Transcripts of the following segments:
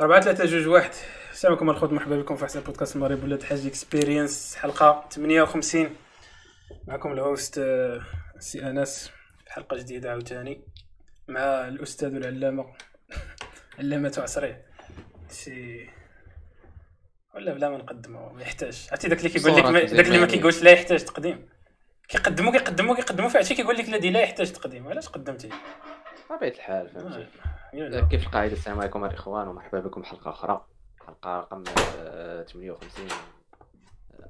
4 3 جوج واحد. السلام عليكم الخوت مرحبا بكم في أحسن بودكاست المغرب ولاد الحاج Experience حلقة 58 معكم ال host آه، سي أنس في حلقة جديدة عاوتاني مع الأستاذ العلامة علامة عصريه سي ولا بلا ما نقدمه ما يحتاج. عرفتي داك اللي كيقول لك داك اللي ما. كيقولش لا يحتاج تقديم. كيقدموا كيقدموا كيقدموا في عرفتي كيقول لك الذي لا يحتاج تقديم. علاش قدمتي؟ طبيعة الحال فهمتي؟ يلا. كيف القاعدة؟ السلام عليكم الإخوان ومرحبا بكم في حلقة أخرى. حلقة رقم آه، 58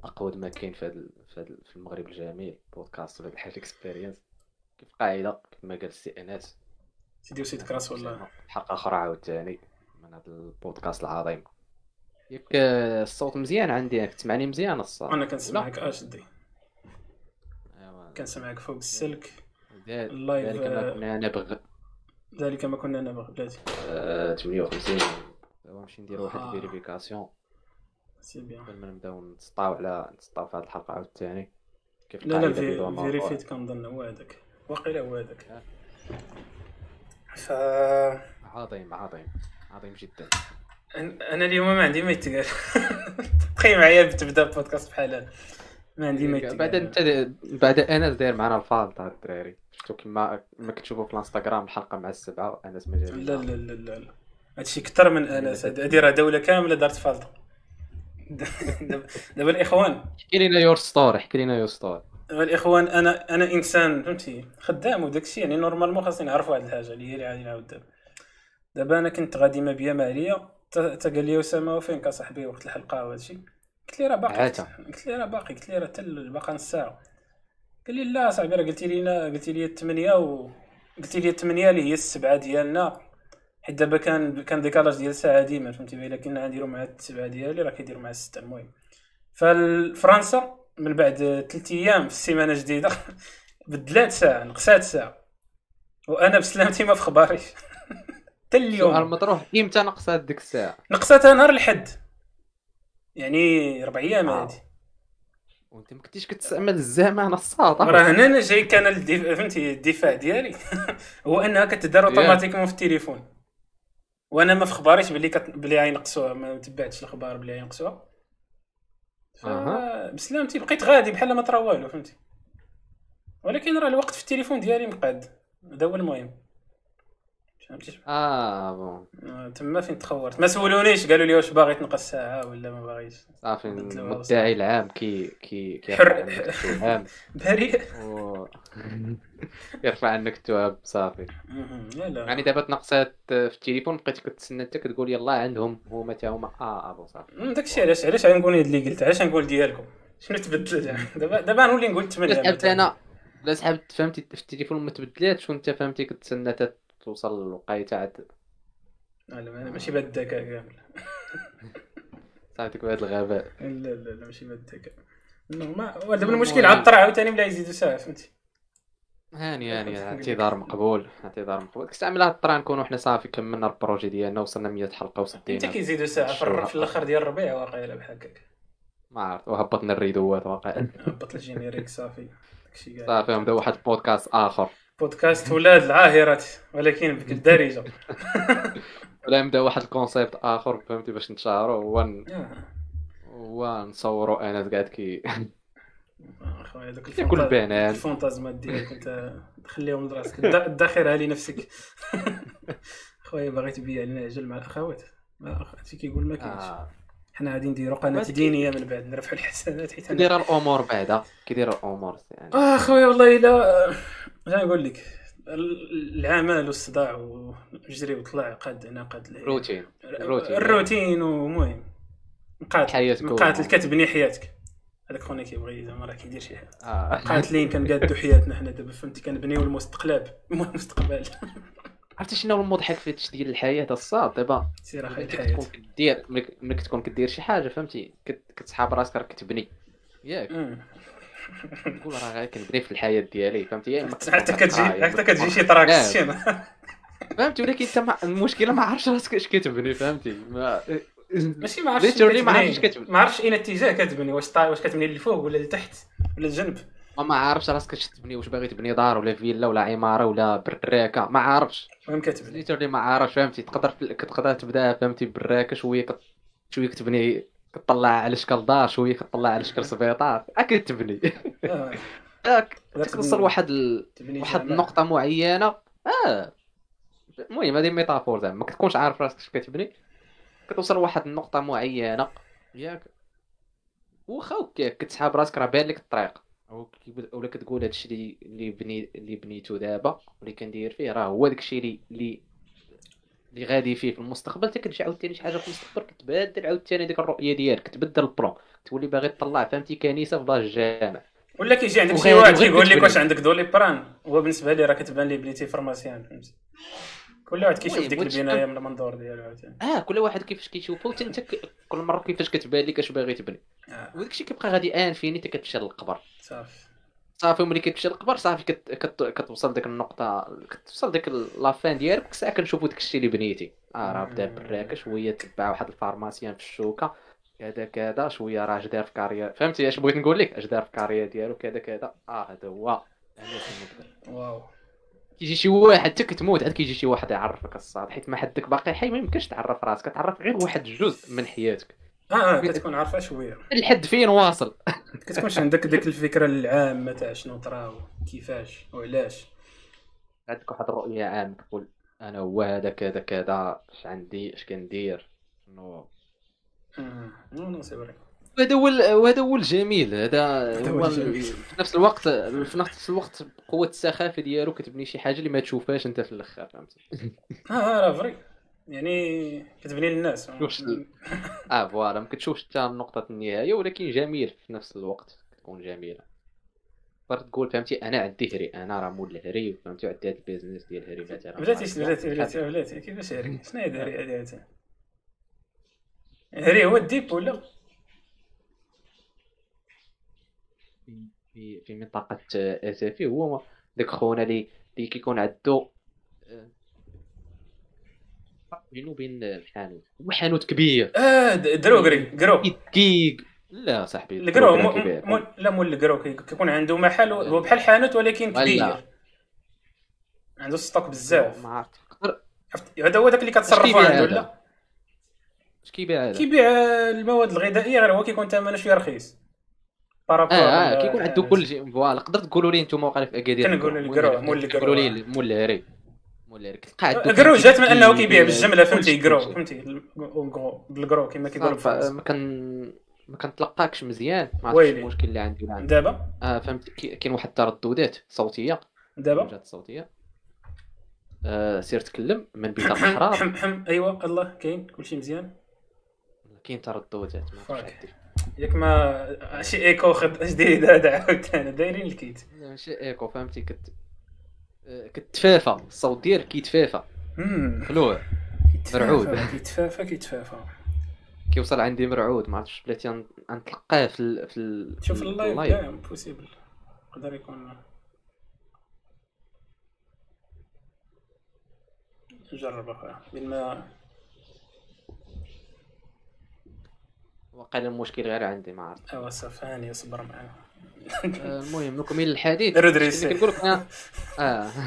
أقود ما كاين في هاد في, المغرب الجميل بودكاست ولاد الحاج Experience كيف القاعدة؟ كيف ما قال السي انس سيدي وسيدك راس والله. حلقة أخرى عاوتاني من هذا البودكاست العظيم. ياك آه، الصوت مزيان عندي كتسمعني مزيان الصوت. أنا كنسمعك اشدي. كنسمعك فوق السلك. ال live، آه، كنا نبغ ذلك ما كنا نبغي بلاتي آه، 58 دابا نمشي ندير واحد آه. ال vérification c'est bien. قبل ما نبداو نتسطاو على نتسطاو في هذه الحلقة عاوتاني. كيف لا لا. vérifi يت كنظن هو هذاك. واقيلا هو هذاك. آه. ف عظيم عظيم. عظيم جدا. أنا اليوم ما عندي ما يتقال. تخيل معايا تبدا بودكاست بحال هذا. ما عندي ما يتقال. بعد انت بعد انس داير معنا الفال تاع الدراري. شفتو كيما ما كتشوفوا في الانستغرام الحلقة مع السبعة انس ما جابش لا لا لا لا لا. هادشي كثر من أنس. هاد- هادي راه دولة كاملة دارت فالطة. دابا الإخوان. احكي لنا your story احكي لنا your story دابا الإخوان أنا أنا إنسان فهمتي؟ خدام وداك الشيء يعني normalement خاصني نعرفوا هاد الحاجة اللي هي اللي غادي نعاود دابا. دابا أنا كنت غادي ما بيا ما عليا. تا تا قال لي أسامة وفينك اصاحبي وقت الحلقة وهذا الشيء قلت لي راه باقي. قلت لي راه باقي. قلت لي راه حتى باقا نص ساعة. قال لي لا صاحبي راه قلتي لينا قلتي لي الثمانيه و قلتي لي الثمانيه اللي هي السبعة ديالنا. حيت دابا كان كان ديكالاج ديال ساعه ديما فهمتي؟ الا كنا نديرو مع السبعة ديالي راه كيديروا مع السته المهم. فالفرنسا من بعد ثلاث أيام في السيمانة جديدة بدلات ساعة نقصات ساعة. وأنا بسلامتي ما في خباريش. حتى سؤال اليوم مطروح إمتى نقصات ديك الساعة؟ نقصتها نهار الحد. يعني ربع أيام آه. هادي. وانت ما كنتيش كتستعمل الزمان الساطع راه هنا أنا جاي كان الدفاع فهمتي الدفاع ديالي. هو أنها كتدار اوتوماتيكمون في التليفون. وأنا ما في خباريش بلي كت... بلي غينقصوها ما تبعتش الخبار بلي غينقصوها ف... أها. بسلامتي بقيت غادي بحال ما طرا والو فهمتي. ولكن راه الوقت في التليفون ديالي مقاد. هذا هو المهم. فهمتي آه bon. آه، تما فين تخورت؟ ما سولونيش قالوا لي واش باغي تنقص ساعه ولا ما باغيش. صافي المدعي العام كي كي كيرفع حر- عنك التهم بريء. يرفع عنك التواب صافي. لا لا. يعني دابا تنقصات في التليفون بقيت كتسنى انت كتقول يلا عندهم هما تا هما. آه bon صافي. مم، داكشي علاش علاش غنقول هاد اللي قلت؟ علاش غنقول ديالكم؟ شنو تبدل؟ دابا دابا نولي نقول 8 لا سحبت أنا لا سحبت فهمتي في التليفون ما تبدلاتش وأنت فهمتي كتسنى توصل للوقيته عاد لا لا ماشي بهاد الذكاء كامل. صافي بهذا الغباء. لا لا لا ماشي بهاد الذكاء non، ما دابا المشكل عاد طرا عاوتاني بلا يزيدوا ساعه فهمتي؟ هاني هاني اعتذار مقبول اعتذار مقبول. كنستعمل هاد الطرا نكونوا حنا صافي كملنا ال projet ديالنا وصلنا 100 حلقة انت وسدينا كيزيدوا ساعه في, الأخر ديال الربيع واقيلا بحال هكاك. ما عرفت وهبطنا ال rideau ات واقع. هبط ال générique صافي. داكشي كاع صافي نبدا واحد البودكاست آخر. بودكاست ولاد العاهرات ولكن بالدارجه ولا نبدا واحد ال concept آخر فهمتي باش نتشهروا هو. هو نصوروا أنا قاعد كي. أخويا دوك البنان. ال fantasme ات ديالك أنت خليهم لراسك داخرها لنفسك خويا باغي تبيع لنا عجل مع الأخوات. هادشي كيقول ما كاينش. آه. حنا غادي نديرو قناة دينية من بعد نربحوا الحسنات حيت الأمور بعدا كيدير الأمور يعني. آه خويا والله الا اش نقول لك ال- العمل والصداع وجري وطلع قاد هنا قاد العيال. روتين الروتين. الروتين ومهم. نقاتل حياتك نقاتل هو- كتبني حياتك. هذاك خونا كيبغي زعما راه كيدير شي حاجة. آه. قاتلين كنقادو حياتنا حنا دابا فهمتي؟ كنبنيو المستقلب المستقبل. عرفتي شنو المضحك في هادشي ديال الحياة الصاد دابا سير أخي الحياة. كتكون كدير ملي كتكون كدير شي حاجة فهمتي؟ كت- كتسحاب راسك راك كتبني. ياك. تقول راه غير كنبني في الحياة ديالي فهمتي يا اما حتى كتجي حتى كتجي شي كتكون traction فهمتي؟ ولكن أنت ما- المشكلة ما عرفتش راسك اش كتبني فهمتي؟ ما ماشي ما عرفتش ما عرفتش كتبني. ما عرفتش أين اتجاه كتبني. واش طا... واش كتبني؟ للفوق ولا لتحت ولا الجنب وما عارفش راسك كتش تبني واش باغي تبني دار ولا فيلا ولا عمارة ولا براكه ما عارفش المهم كتبني. literally ما عارفش فهمتي؟ تقدر تقدر تبدأ فهمتي؟ براكه شوية. شوية كتبني كطلع على شكل دار شوية كطلع على شكل سبيطار. أكيد تبني. توصل تبني- واحد ال... واحد. النقطه معينة. آه. المهم هذه ميتافور زعما ما كتكونش عارف راسك اش كتبني. كتوصل لواحد النقطه معينة. ياك. واخا هكاك كتسحاب راسك راه بان لك الطريق. ولا كتقول هادشي اللي اللي بني اللي بنيتو دابا. واللي كندير فيه راه هو داكشي اللي اللي غادي فيه في المستقبل حتى كتجي عاوتاني شي حاجة في المستقبل كتبدل عاوتاني ديك الرؤية ديالك تبدل ال plan. تولي باغي تطلع فهمتي كنيسة في بلاصه الجامع ولا كيجي عندك شي واحد كيقول لك. واش عندك دولي بران هو بالنسبة لي راه كتبان لي بنيتي pharmacien فهمتي؟ كل واحد كيشوف ديك البناية من المنظور ديالو عاوتاني. آه كل واحد كيفاش كيشوفه وانت انت كل مرة كيفاش كتبان لك اش باغي تبني. آه، وداكشي كيبقى غادي آن فيني كتمشي للقبر صافي. صافي ملي كتمشي للقبر صافي كت... كت... كتوصل ديك النقطة كتوصل ديك la fin ديالك ساعة كنشوفو داكشي اللي بنيتي. آه راه بدا براكة شوية تبع واحد ال pharmacien في الشوكة. كذا كذا شوية راه اش دار في carrière فهمتي اش بغيت نقول لك؟ اش دار في carrière ديالو كذا كذا. آه هذا هو. wow. كيجي شي واحد حتى كتموت عاد كيجي شي واحد يعرفك الصاد. حيت ما حدك باقي حي ما يمكنش تعرف راسك. تعرف غير واحد الجزء من حياتك. آه آه كتكون عارفة شوية. لحد فين واصل. كتكونش عندك ديك الفكرة العامة تاع شنو طراو كيفاش وعلاش عندك واحد الرؤية عامة تقول أنا هو هذا كذا كذا اش عندي اش كندير شنو؟ آه، non non c'est vrai وهذا هو وهذا هو الجميل هذا هو. في نفس الوقت في نفس الوقت بقوة السخافة ديالو كتبني شي حاجة اللي ما تشوفهاش انت في الآخر فهمتي آه آه، راه vrai. يعني كتبني للناس. آه voilà ما كتشوفش حتى نقطة النهاية ولكن جميل في نفس الوقت تكون جميلة. تقدر تقول فهمتي؟ أنا عندي هري أنا راه مول الهري فهمتي؟ وعندي هاد ال business ديال هري مثلا بلاتي بلاتي بلاتي بلاتي كيفاش هري؟ شنو هي هري؟ هادي عاوتاني هري هو الديب ولا؟ في في منطقة اسفي هو داك خونا اللي اللي كيكون عنده آه، بينه وبين الحانوت هو حانوت كبير. آه د- droguerie gros كيك لا صاحبي ال gros لا مول ال gros كي- كيكون عنده محل هو بحال حانوت ولكن ولا. كبير. عنده stock بزاف. ما عرفت. هذا هو داك اللي كتصرفوا كيبيع عنده هذا؟ لا. اش كيبيع هذا؟ كيبيع المواد الغذائية غير هو كيكون ثمنه شوية رخيص. par rapport آه آه كيكون عنده كل شيء. voilà تقدر تقولوا لي أنتم واقع في اكادير كنقولوا ال gros، مول ال gros. لي مول الهري مول الهري كتلقى عنده gros جات من انه كيبيع بالجملة فهمتي؟ كلشي. فهمتي؟ بال gros كما كيقولوا ما كان ما كنتلقاكش مزيان. ما عرفتش. المشكل اللي عندي ولا عندك دابا؟ آه فهمت كاين واحد الترددات صوتية. دابا؟ موجات صوتية. آه سير تكلم من بيت الاحرار حم حم ايوا الله كاين كلشي مزيان. كاين ترددات ما عندي. ياك ما شي إيكو خد جديد هذا عاوتاني. دايرين ال kit. ماشي إيكو فهمتي؟ كت كتفافى الصوت ديالك كيتفافى مم. خلوه مرعود. كيتفافى كيتفافى كيوصل عندي مرعود ما عرفتش بلاتي غن- غنتلقاه في ال... في ال... شوف ال live كاع possible يقدر يكون نجرب أخويا. بين ما وقيلا المشكل غير عندي ما عرفت. ايوا صافي. هاني صبر معنا آه، المهم نكمل الحديث ريسي. كنقول لك أنا- آه.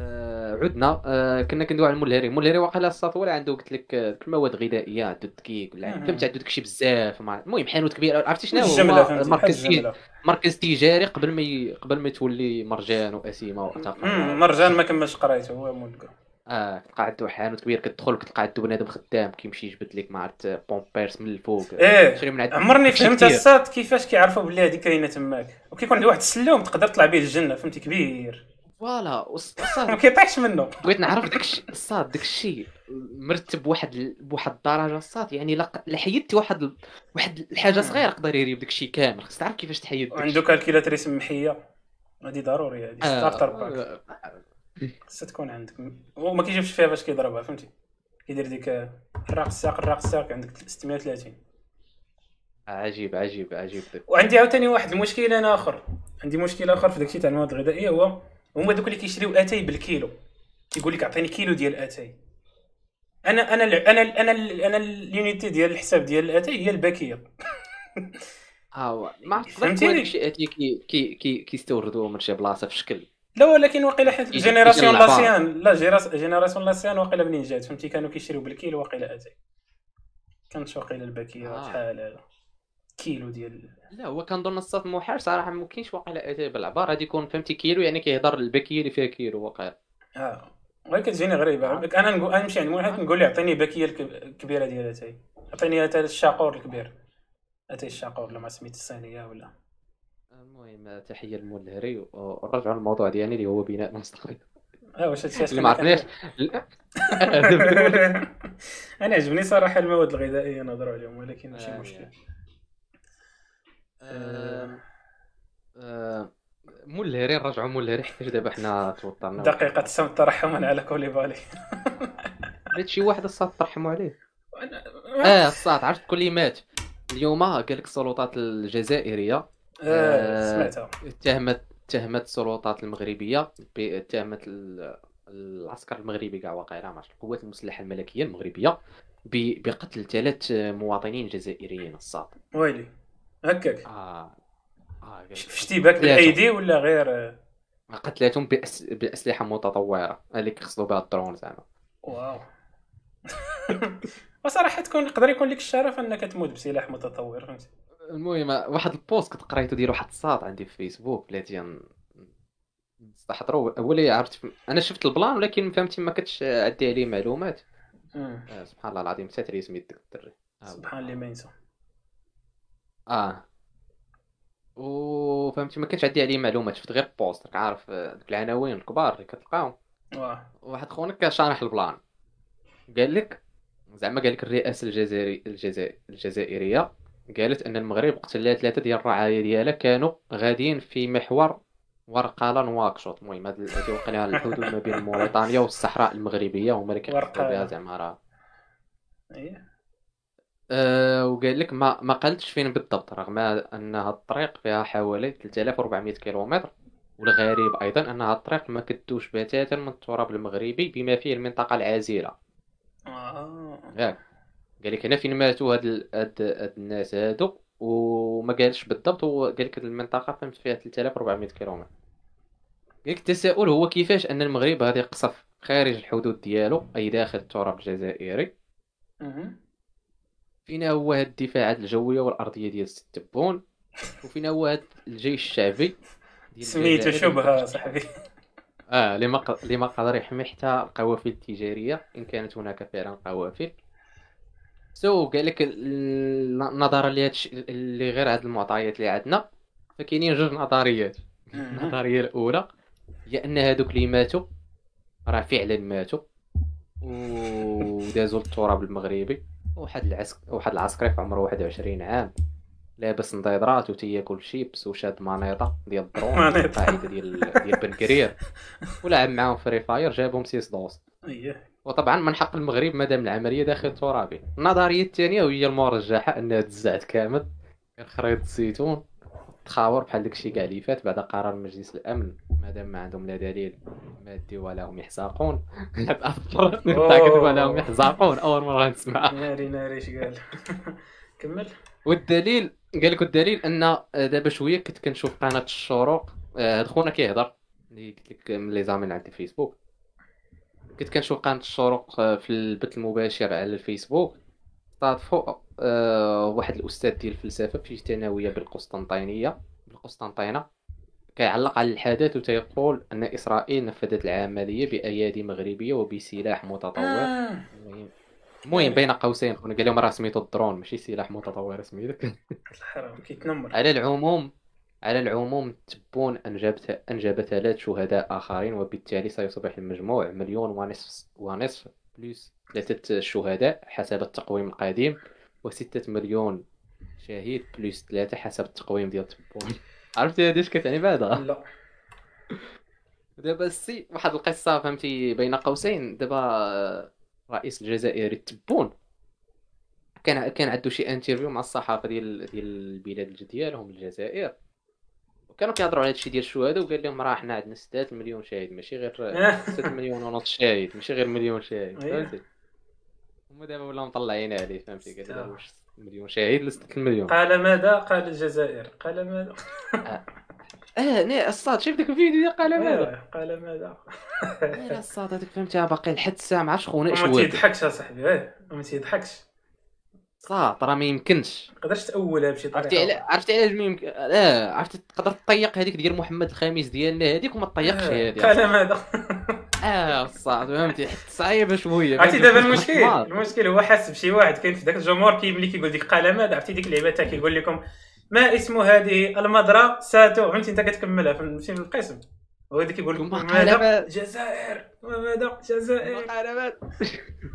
آه، عدنا. آه، كنا كندوي على المول الهري المول الهري واقيلا الصاط ولا عنده قلت لك آه، ديك المواد الغذائيه عنده الدقيق ولا. فهمت عنده داكشي بزاف. المهم حانوت كبير. عرفتي شنو هو؟ مركز مركز تجاري قبل ما. قبل ما تولي مرجان واسيمه مرجان ما كملش قرايته هو مولكو آه كتلقى عنده حانوت كبير كتدخل كتلقى عنده بنادم خدام كيمشي يجبد لك ما عرفت بومبيرس من الفوق. إيه من عمرني فهمت. الصاد كيفاش كيعرفوا بلي هذه كاينة تماك. وكيكون عندي واحد السلوم تقدر تطلع به الجنه فهمتي كبير. voilà ما كيطيحش منه. بغيت نعرف داكشي الصاد داكشي مرتب بواحد ال- بواحد الدرجة الصاد يعني لا حيدتي واحد واحد الحاجة صغيرة يقدر يريب داكشي كامل. خصك تعرف كيفاش تحيد. وعنده calculatrice محية. هذه ضروري هذه آه، starter باك خصها تكون عندك وما كيجيبش فيها باش كيضربها فهمتي؟ كيدير ديك الراق الساق الراق الساق عندك 630 عجيب عجيب عجيب. وعندي عاوتاني واحد المشكل أنا آخر. عندي مشكل آخر في داكشي تاع المواد الغذائية هو هما دوك اللي كيشريو أتاي بالكيلو. كيقول لك اعطيني كيلو ديال أتاي. أنا أنا ال- أنا ال- أنا ال- أنا ال unité ديال الحساب ديال الأتاي هي الباكية. آه ما عرفت تقدر فهمتيني؟ شي اتي كي كي كي كيستوردوا من شي بلاصة في شكل لا ولكن وقيلا حيت génération. l'ancienne. لا génération l'ancienne وقيلا منين جات؟ فهمتي؟ كانوا كيشريو بالكيلو واقيلا اتاي كانت وقيلا الباكية آه. شحال كيلو ديال لا هو كنظن الصاد محال صراحة ما كاينش واقيلا اتاي بالعبار غادي يكون فهمتي كيلو يعني كيهضر الباكية اللي فيها كيلو واقيلا آه. غير كتجيني غريبة. آه. أنا نقول أنا نمشي عند واحد نقول له عطيني باكية الكب- الكبيره ديال أتاي. عطيني اتاي الشاقور الكبير. أتاي الشاقور ولا ما سميت الصينية ولا؟ المهم تحية لمول الهري ونرجعوا للموضوع ديالي اللي هو بناء المستقبل آه واش هادشي اللي ما عرفناش. أنا عجبني صراحة المواد الغذائية نهضروا عليهم ولكن ماشي آه، مشكل. آه، آه، مول الهري نرجعوا مول الهري حيت دابا حنا توترنا. دقيقة السم ترحما على كوليبالي بغيت شي واحد الصاد ترحموا عليه. آه الصاد عرفت كل مات. اليوم قال لك السلطات الجزائرية آه سمعتها. اتهمت اتهمت السلطات المغربية. اتهمت ال- العسكر المغربي كاع واقيلا ما القوات المسلحة الملكية المغربية بقتل ثلاث مواطنين جزائريين الصاد ويلي هكاك. آه آه قال لك شتي باك قتلاتهم. بالايدي ولا غير؟ قتلاتهم بأس... بأسلحة متطورة اللي كيقصدوا بها الدرون زعما. wow. وصراحة تكون يقدر يكون لك الشرف إنك تموت بسلاح متطور فهمتي؟ المهم واحد ال post كنت قريته ديال واحد الصاد عندي في فيسبوك بلاتي ن- نستحضروا هو اللي عرفت أنا شفت ال plan ولكن فهمتي ما كنتش عندي عليه معلومات. مم. آه سبحان الله العظيم نسيت لي سميت داك الدري. آه، سبحان الله ما ينسى. آه. وفهمتي ما كانش عندي عليه معلومات. شفت غير post راك عارف آه، دوك العناوين الكبار اللي كتلقاهم. واحد خونا كان شارح ال plan. قال لك زعما قال لك الرئاسة الجزائري الجزائر الجزائرية قالت أن المغرب قتل ثلاثة ديال الرعايا ديالها كانوا غاديين في محور ورقالة نواكشوط. المهم هاد هادي على الحدود ما بين موريتانيا والصحراء المغربية هما اللي كيقصدوا. بها زعما راه. إيه. أه وقال لك ما ما قالتش فين بالضبط رغم أن هاد الطريق فيها حوالي 3400 كيلومتر والغريب أيضا أن هاد الطريق ما كدوش بتاتا من التراب المغربي بما فيه المنطقة العازلة. آه. ياك. قال لك هنا فين ماتوا هاد ال- هاد هاد الناس هادو وما قالش بالضبط هو قال لك المنطقة فهمت فيها 3400 كيلومتر. قال لك التساؤل هو كيفاش أن المغرب غادي يقصف خارج الحدود ديالو أي داخل التراب الجزائري؟ مهم. فين هو هاد الدفاعات الجوية والأرضية ديال الست تبون وفين هو هاد الجيش الشعبي سميتو شبهة صاحبي. آه لما لما قدر يحمي حتى القوافل التجارية إن كانت هناك فعلا قوافل. سو قال لك ال- نظرا لهادش اللي غير هاد المعطيات اللي عندنا فكاينين جوج نظريات. النظرية الأولى هي أن هادوك اللي ماتوا راه فعلا ماتوا ودازوا للتراب المغربي واحد العسك واحد العسكري في عمره 21 عام لابس نضيضرات وتياكل شيبس وشاد manette ديال الدرون. قاعدة ديال ديال بنكرير ولعب معاهم Free Fire جابهم سيس دوس إيه وطبعا من حق المغرب مادام العملية داخل ترابي. النظريه الثانية وهي المرجحه أنها تزعت كامل. غير خريط الزيتون. تخاور بحال داكشي كاع اللي فات بعد قرار مجلس الأمن. مادام ما عندهم لا دليل مادي ولا هم يحزقون ولا هم يحزقون أول مرة نسمع. ناري ناري اش قال؟ كمل. والدليل قال لك الدليل أن دابا شوية كنت كنشوف قناة الشروق. آه، هاد خونا كيهضر. اللي قلت لك من لي زامين عندي فيسبوك كنت كنشوف قناة الشروق آه، في البث المباشر على الفيسبوك. صادفوا آه، واحد الأستاذ ديال الفلسفة في ثانويه بالقسطنطينية بالقسطنطينة. كيعلق على الحدث وتيقول أن إسرائيل نفذت العملية بأيادي مغربية وبسلاح متطور. آه. المهم- بين قوسين قال لهم راه سميتو الدرون ماشي سلاح متطور سميتو. الحرام كيتنمر. على العموم على العموم تبون أنجبت أنجب ثلاث شهداء آخرين وبالتالي سيصبح المجموع مليون ونصف ونصف plus ثلاثة شهداء حسب التقويم القديم وستة مليون شهيد plus ثلاثة حسب التقويم ديال تبون. عرفتي هادي اش كتعني بعدا؟ لا. دابا السي واحد القصة فهمتي بين قوسين. دابا رئيس الجزائر تبون كان كان عنده شي interview مع الصحافة ديال ديال البلاد ديالهم الجزائر. وكانوا كيهضروا على هادشي ديال الشهداء وقال لهم راه حنا عندنا 6 مليون شهيد ماشي غير 6 مليون ونص شاهد ماشي غير مليون شاهد أيه. فهمتي؟ هما دابا ولاو مطلعين عليه فهمتي؟ قال واش 6 مليون شاهد ل 6 المليون؟ قال ماذا؟ قال الجزائر. قال ماذا؟ آه. ني الصاد شفت ديك الفيديو ديال قال ماذا؟ آه، قال ماذا؟ الصاد هذاك فهمتها باقي لحد الساعة ما عرفتش خونا اش هو تيضحكش اصاحبي آه وما تيضحكش. صاد راه ما يمكنش. ما تقدرش تاولها بشي طريقة عرفتي على عرفتي علاش ما يمكن لا عرفتي تقدر تطيق هذيك ديال محمد الخامس ديالنا هذيك وما تطيقش آه، هذه. قال ماذا آه الصاد فهمتي. صعيبة شوية عرفتي فهمتي؟ دابا المشكل. المشكل هو حاس بشي واحد كاين في ذاك الجمهور كي ملي كيقول ديك قال ماذا عرفتي ديك اللعبه تاع كيقول لكم ما اسم هذه؟ المدرسة فهمتي؟ انت كتكملها في في القسم. هو هذاك يقول ثم لكم ماذا ما- جزائر. وماذا؟ جزائر. ماذا؟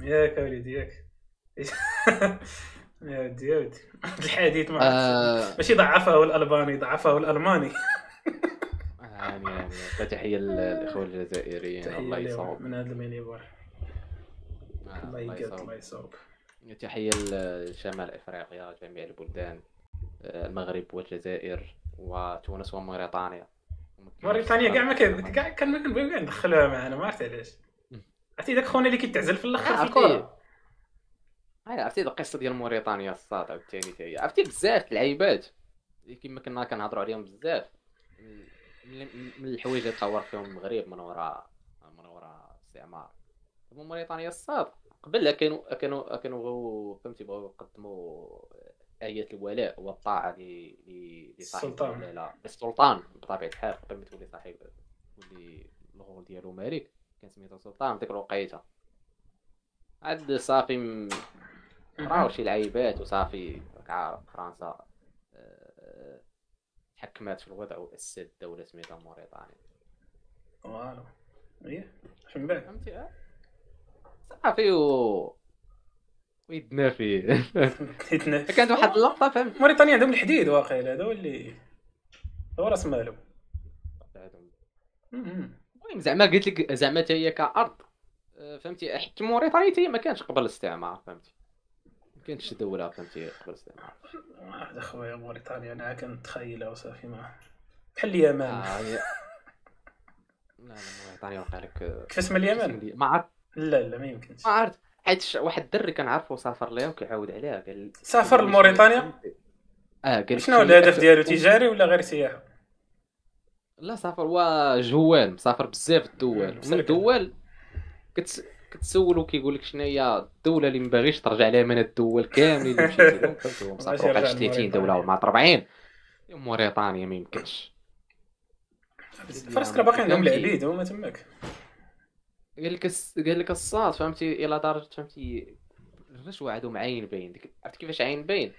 ياك وليدي ياك. يا ودي يا ودي الحديث ما آه، ماشي ضعفه الألباني ضعفه الألماني. يعني يعني تحيه للاخوه الجزائريين. الله تحية يصوب من هذا المنبر آه، الله يقاد الله يصوب تحية لشمال إفريقيا جميع البلدان آه، المغرب والجزائر وتونس وموريتانيا. موريتانيا كاع ما كان كاع كان ما ندخلوها معنا ما عرفت علاش. عرفتي داك خونا اللي كيتعزل في الآخر في الكره هاي عرفتي القصة ديال موريتانيا الصاد عاوتاني حتى هي. عرفتي بزاف العيبات كما كنا كنهضروا عليهم بزاف من الحوايج اللي تطور فيهم المغرب من وراء من وراء الاستعمار موريتانيا الصاد قبل كانوا كانوا كانوا بغاو فهمتي بغاو يقدموا آية الولاء والطاعة ل ل- لصاحب السلطان. السلطان بطبيعة الحال قبل ما تولي صاحب تولي الغول ديالو ملك كان سميتو سلطان ديك الوقيتة. عاد صافي م- راهو شي لعيبات وصافي راك عارف فرنسا آه، تحكمات في الوضع واسست دولة سميتها موريتانيا والو إيه اش من بعد؟ فهمتي؟ آه؟ صافي و ويدنا فيه كانت واحد اللقطة فهمت. موريتانيا عندهم الحديد واقيلا هذا هو اللي هو راس مالو. المهم زعما قلت لك زعما هي كأرض. آه، فهمتي؟ حتى موريتانيا ما كانش قبل الاستعمار فهمتي؟ ما كانتش دولة فهمتي قبل الاستعمار ما عرفت أخويا موريتانيا أنا كنتخيلها وصافي ما بحال اليمن. آه، لا لا موريتانيا وقع لك آه، كيف اسم اليمن؟ ما عرفت. لا لا ما يمكنش. ما عرفت. حيت واحد الدري كنعرفو سافر ليها وكيعاود عليها قال سافر لموريتانيا؟ آه قال شنو الهدف ديالو تجاري ولا غير سياحة؟ لا سافر هو جوال مسافر بزاف الدول. من الدول كتس... كتسولو كيقول لك شنو هي الدولة اللي ما باغيش ترجع لها من الدول كاملين اللي مشيتي لهم. هو مسافر ماشي وقع يرجع 30 دولة. ولا 40 موريتانيا ما يمكنش. فراسك راه باقي عندهم؟ العبيد هما تماك. قال لك قال لك الصاد فهمتي؟ إلى درجة فهمتي؟ الرشوه عندهم عين باين. عرفت كيفاش عين باين؟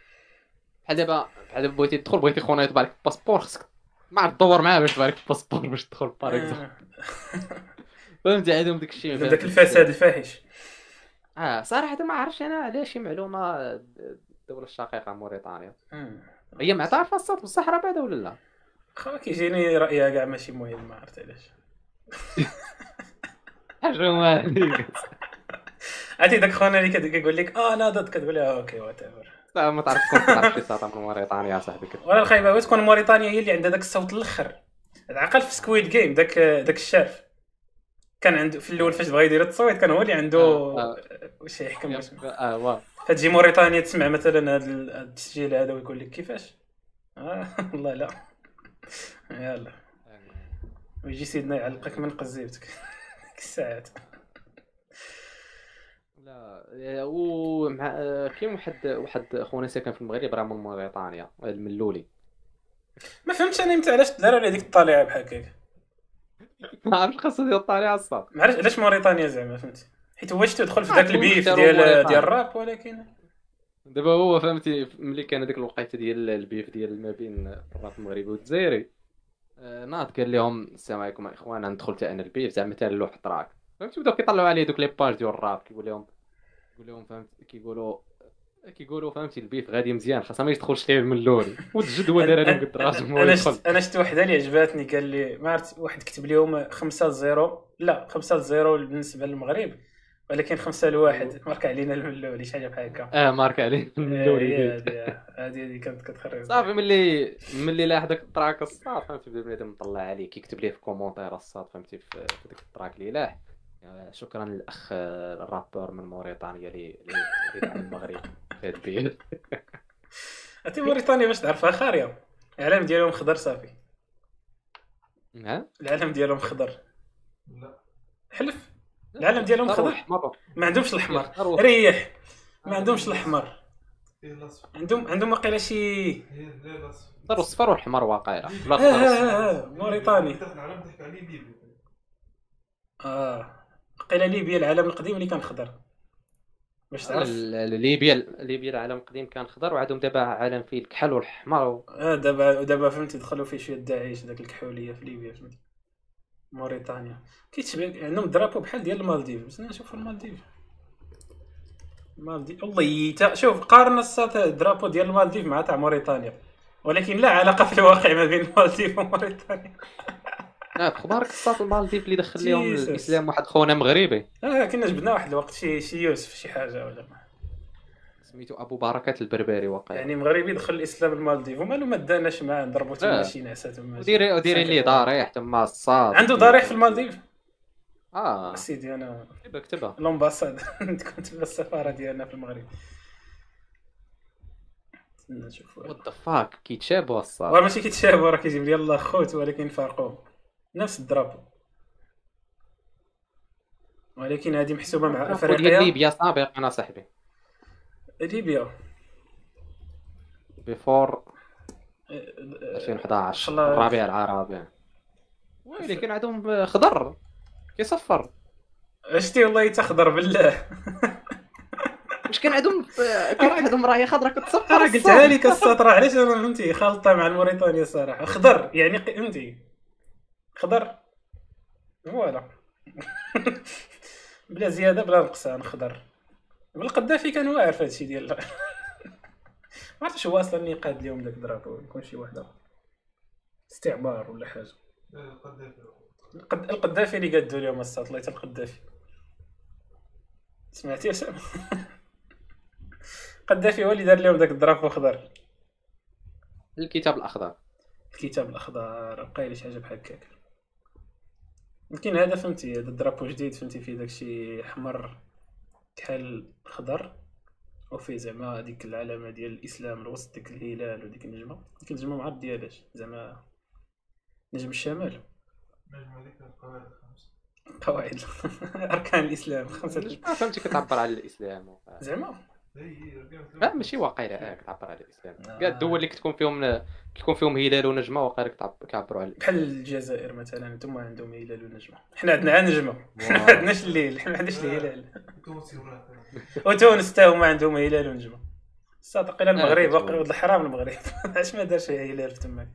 بحال دابا بحال دابا بغيتي تدخل بغيتي خونا يطبع لك ال passeport خصك ما عرفت تدور معاه باش يطبع لك ال passeport باش تدخل par exemple فهمتي عندهم داك الشيء داك الفساد الفاحش آه صراحة ما عرفتش أنا علاش شي معلومة الدولة الشقيقة موريتانيا. هي معترفة الصاد بالصحراء بعدا ولا لا؟ خا كيجيني رأيها كاع ماشي مهم ما عرفت علاش. ما عليك. عرفتي داك خونا اللي كيقول لك آه أنا ضد كتقول لها okay whatever لا، ما تعرف كنت تعرف شي صاطا من موريتانيا صاحبي ولا الخايبة تكون موريتانيا هي اللي عندها داك الصوت الأخر؟ عقل في Squid Game داك داك الشارف كان عنده في الأول فاش بغا يدير التصويت كان هو اللي عنده آه، آه. واش يحكم اسمه آه واه فتجي موريتانيا تسمع مثلا هذا ال- هذا التسجيل هذا ويقول لك كيفاش؟ آه والله لا. يلا. ويجي سيدنا يعلقك من قزيبتك. الساعات لا آه، كاين واحد واحد خونا ساكن في المغرب راه من موريتانيا الملولي ما فهمتش أنا إمتى علاش على ديك الطالعه بحال هكاك. ما عرفتش القصة ديال الطالعه الصاد ما عرفتش علاش موريتانيا زعما فهمتي حيت هو شتو دخل في ذاك البيف ديال. ديال الراب ولكن دابا هو فهمتي ملي كان هذيك الوقيتة ديال البيف ديال ما بين الراب المغربي والجزائري آه، ناض قال لهم السلام عليكم إخوانا ندخل حتى أنا البيف زعما حتى لوح تراك فهمتي بداو كيطلعوا عليه دوك لي باج ديال الراب كيقول لهم كيقول لهم فهمت كيقولوا كيقولوا فهمتي البيف غادي مزيان خاصها ما يدخلش ليه من اللوري والجد هو دار لهم قد راسهم هو أنا شت أنا شفت وحدة اللي عجباتني قال لي ما عرفت واحد كتب لهم 5 0 لا 5 0 بالنسبة للمغرب ولكن 5 لواحد. مارك علينا الملولي شي حاجة بحال هكا. آه مارك اللوري هي البيف. هذه هذه كانت كتخرج صافي ملي ملي لاح داك ال track الصاد فهمتي بدا بنادم مطلع عليه كيكتب ليه في commentaire الصاد فهمتي في ديك ال track اللي لاح. آه، شكرا للأخ آه، ال rappeur من موريتانيا اللي اللي اللي دعم المغرب. البيت عرفتي موريتانيا باش تعرفها؟ خاريه العلم ديالهم خضر صافي. نعم العلم ديالهم خضر. لا. حلف. العلم ديالهم خضر. ما عندهمش الاحمر ريح ما عندهمش الاحمر الاصفر عندهم عندهم واقيلا شي. الاصفر الأخضر والصفر والحمر واقيلا ولا آه، الأخضر آه، والصفر. آه، موريتاني آه. واقيلا ليبيا العالم القديم اللي كان خضر. باش تعرف؟ ليبيا ليبيا العالم القديم كان خضر وعندهم دابا عالم فيه الكحل والحمر و- آه دابا دابا فهمتي دخلوا فيه شوية داعش داك الكحولية في ليبيا فهمتي. موريتانيا. كيتشبه عندهم drapeau بحال ديال المالديف بس نشوف المالديف. المالديف والله تا شوف قارن ال drapeau ديال المالديف مع تاع موريتانيا. ولكن لا علاقة في الواقع ما بين المالديف وموريتانيا. لا أخبارك قصات المالديف اللي دخل لهم. الإسلام واحد خونا مغربي. آه كنا جبنا واحد الوقت شي شي يوسف شي حاجة ولا ما. سميتو أبو بركات البربري واقيلا يعني مغربي دخل الإسلام المالديف ومالو ما داناش معاه ضربوا تما. شي نعسه تما وديري وديري لي ضريح تما الصاد عنده ضريح في المالديف؟ آه. سيدي أنا كتبها كتبها l'ambassade كنت في السفارة ديالنا في المغرب. نشوف what the fuck كيتشابهوا راه الصاد ماشي كيتشابهوا راه كيجيب لي الله خوت ولكن فارقوا نفس ال drapeau ولكن هذه محسوبة مع افريقيا ليبيا سابق أنا صاحبي. ليبيا. بيفور أه، 2011 الله- الربيع العربي ويلي. كان عندهم خضر كيصفر. شتي والله تخضر بالله. واش كان عندهم كان عندهم رايه خضراء كتصفر قلتها لك السطر علاش أنا فهمتي؟ خالطه مع الموريتانيا صراحة. خضر يعني فهمتي؟ خضر. فوالا. بلا زيادة بلا نقصان خضر. بالقدافي كان واعر في هادشي ديال ما عرفتش هو أصلا اللي قاد اليوم داك الدرابو يكون شي واحد اخر استعمار ولا حاجة. القذافي القد- القدافي اللي قادو اليوم الساتلايت القدافي. سمعتي اسامه القدافي هو اللي دار لهم داك الدرابو خضر. الكتاب الأخضر. الكتاب الأخضر بقى لي شي حاجة بحال هكاك. يمكن هذا فهمتي هذا درابو جديد فهمتي فيه داكشي احمر كحل خضر. وفيه زعما ديك العلامة ديال الإسلام الوسط ديك الهلال وديك النجمة. ديك النجمة ما عرفت ديالاش زعما نجم الشمال. نجم هذيك القواعد الخمس قواعد أركان الإسلام خمسة. ما فهمتي كتعبر على الإسلام. و- زعما. لا ماشي واقيلا آه، كتعبر على الإسلام. آه. كاع الدول اللي كتكون فيهم كتكون فيهم هلال ونجمة واقيلا كيعبروا على بحال الجزائر مثلا أنتم عندهم هلال ونجمة. حنا عندنا عا نجمة. حنا ما عندناش الليل حنا ما عندناش الهلال. وتونس حتى هما عندهم هلال ونجمة. صادق إلى المغرب آه، وقع ولد الحرام المغرب. علاش ما دارش هلال في تماك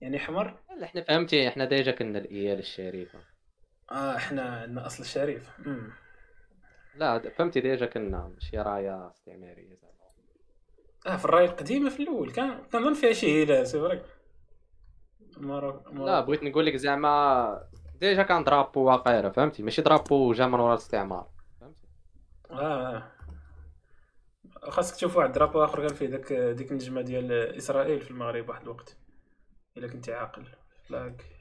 يعني حمر؟ لا حنا فهمتي حنا déjà كنا الإيالة الشريفة آه إحنا عندنا أصل الشريف. مم. لا فهمتي déjà كنا شي راية استعمارية زعما آه في الرايه القديمه في الأول كان كنظن فيها شي هلال سي لا بغيت نقول لك زعما déjà كان drapeau واقيلا فهمتي؟ ماشي drapeau جا من ورا الاستعمار فهمتي؟ آه آه. خاصك تشوف واحد drapeau آخر كان فيه داك ديك النجمة ديال إسرائيل في المغرب واحد الوقت إلا كنتي عاقل. فلاك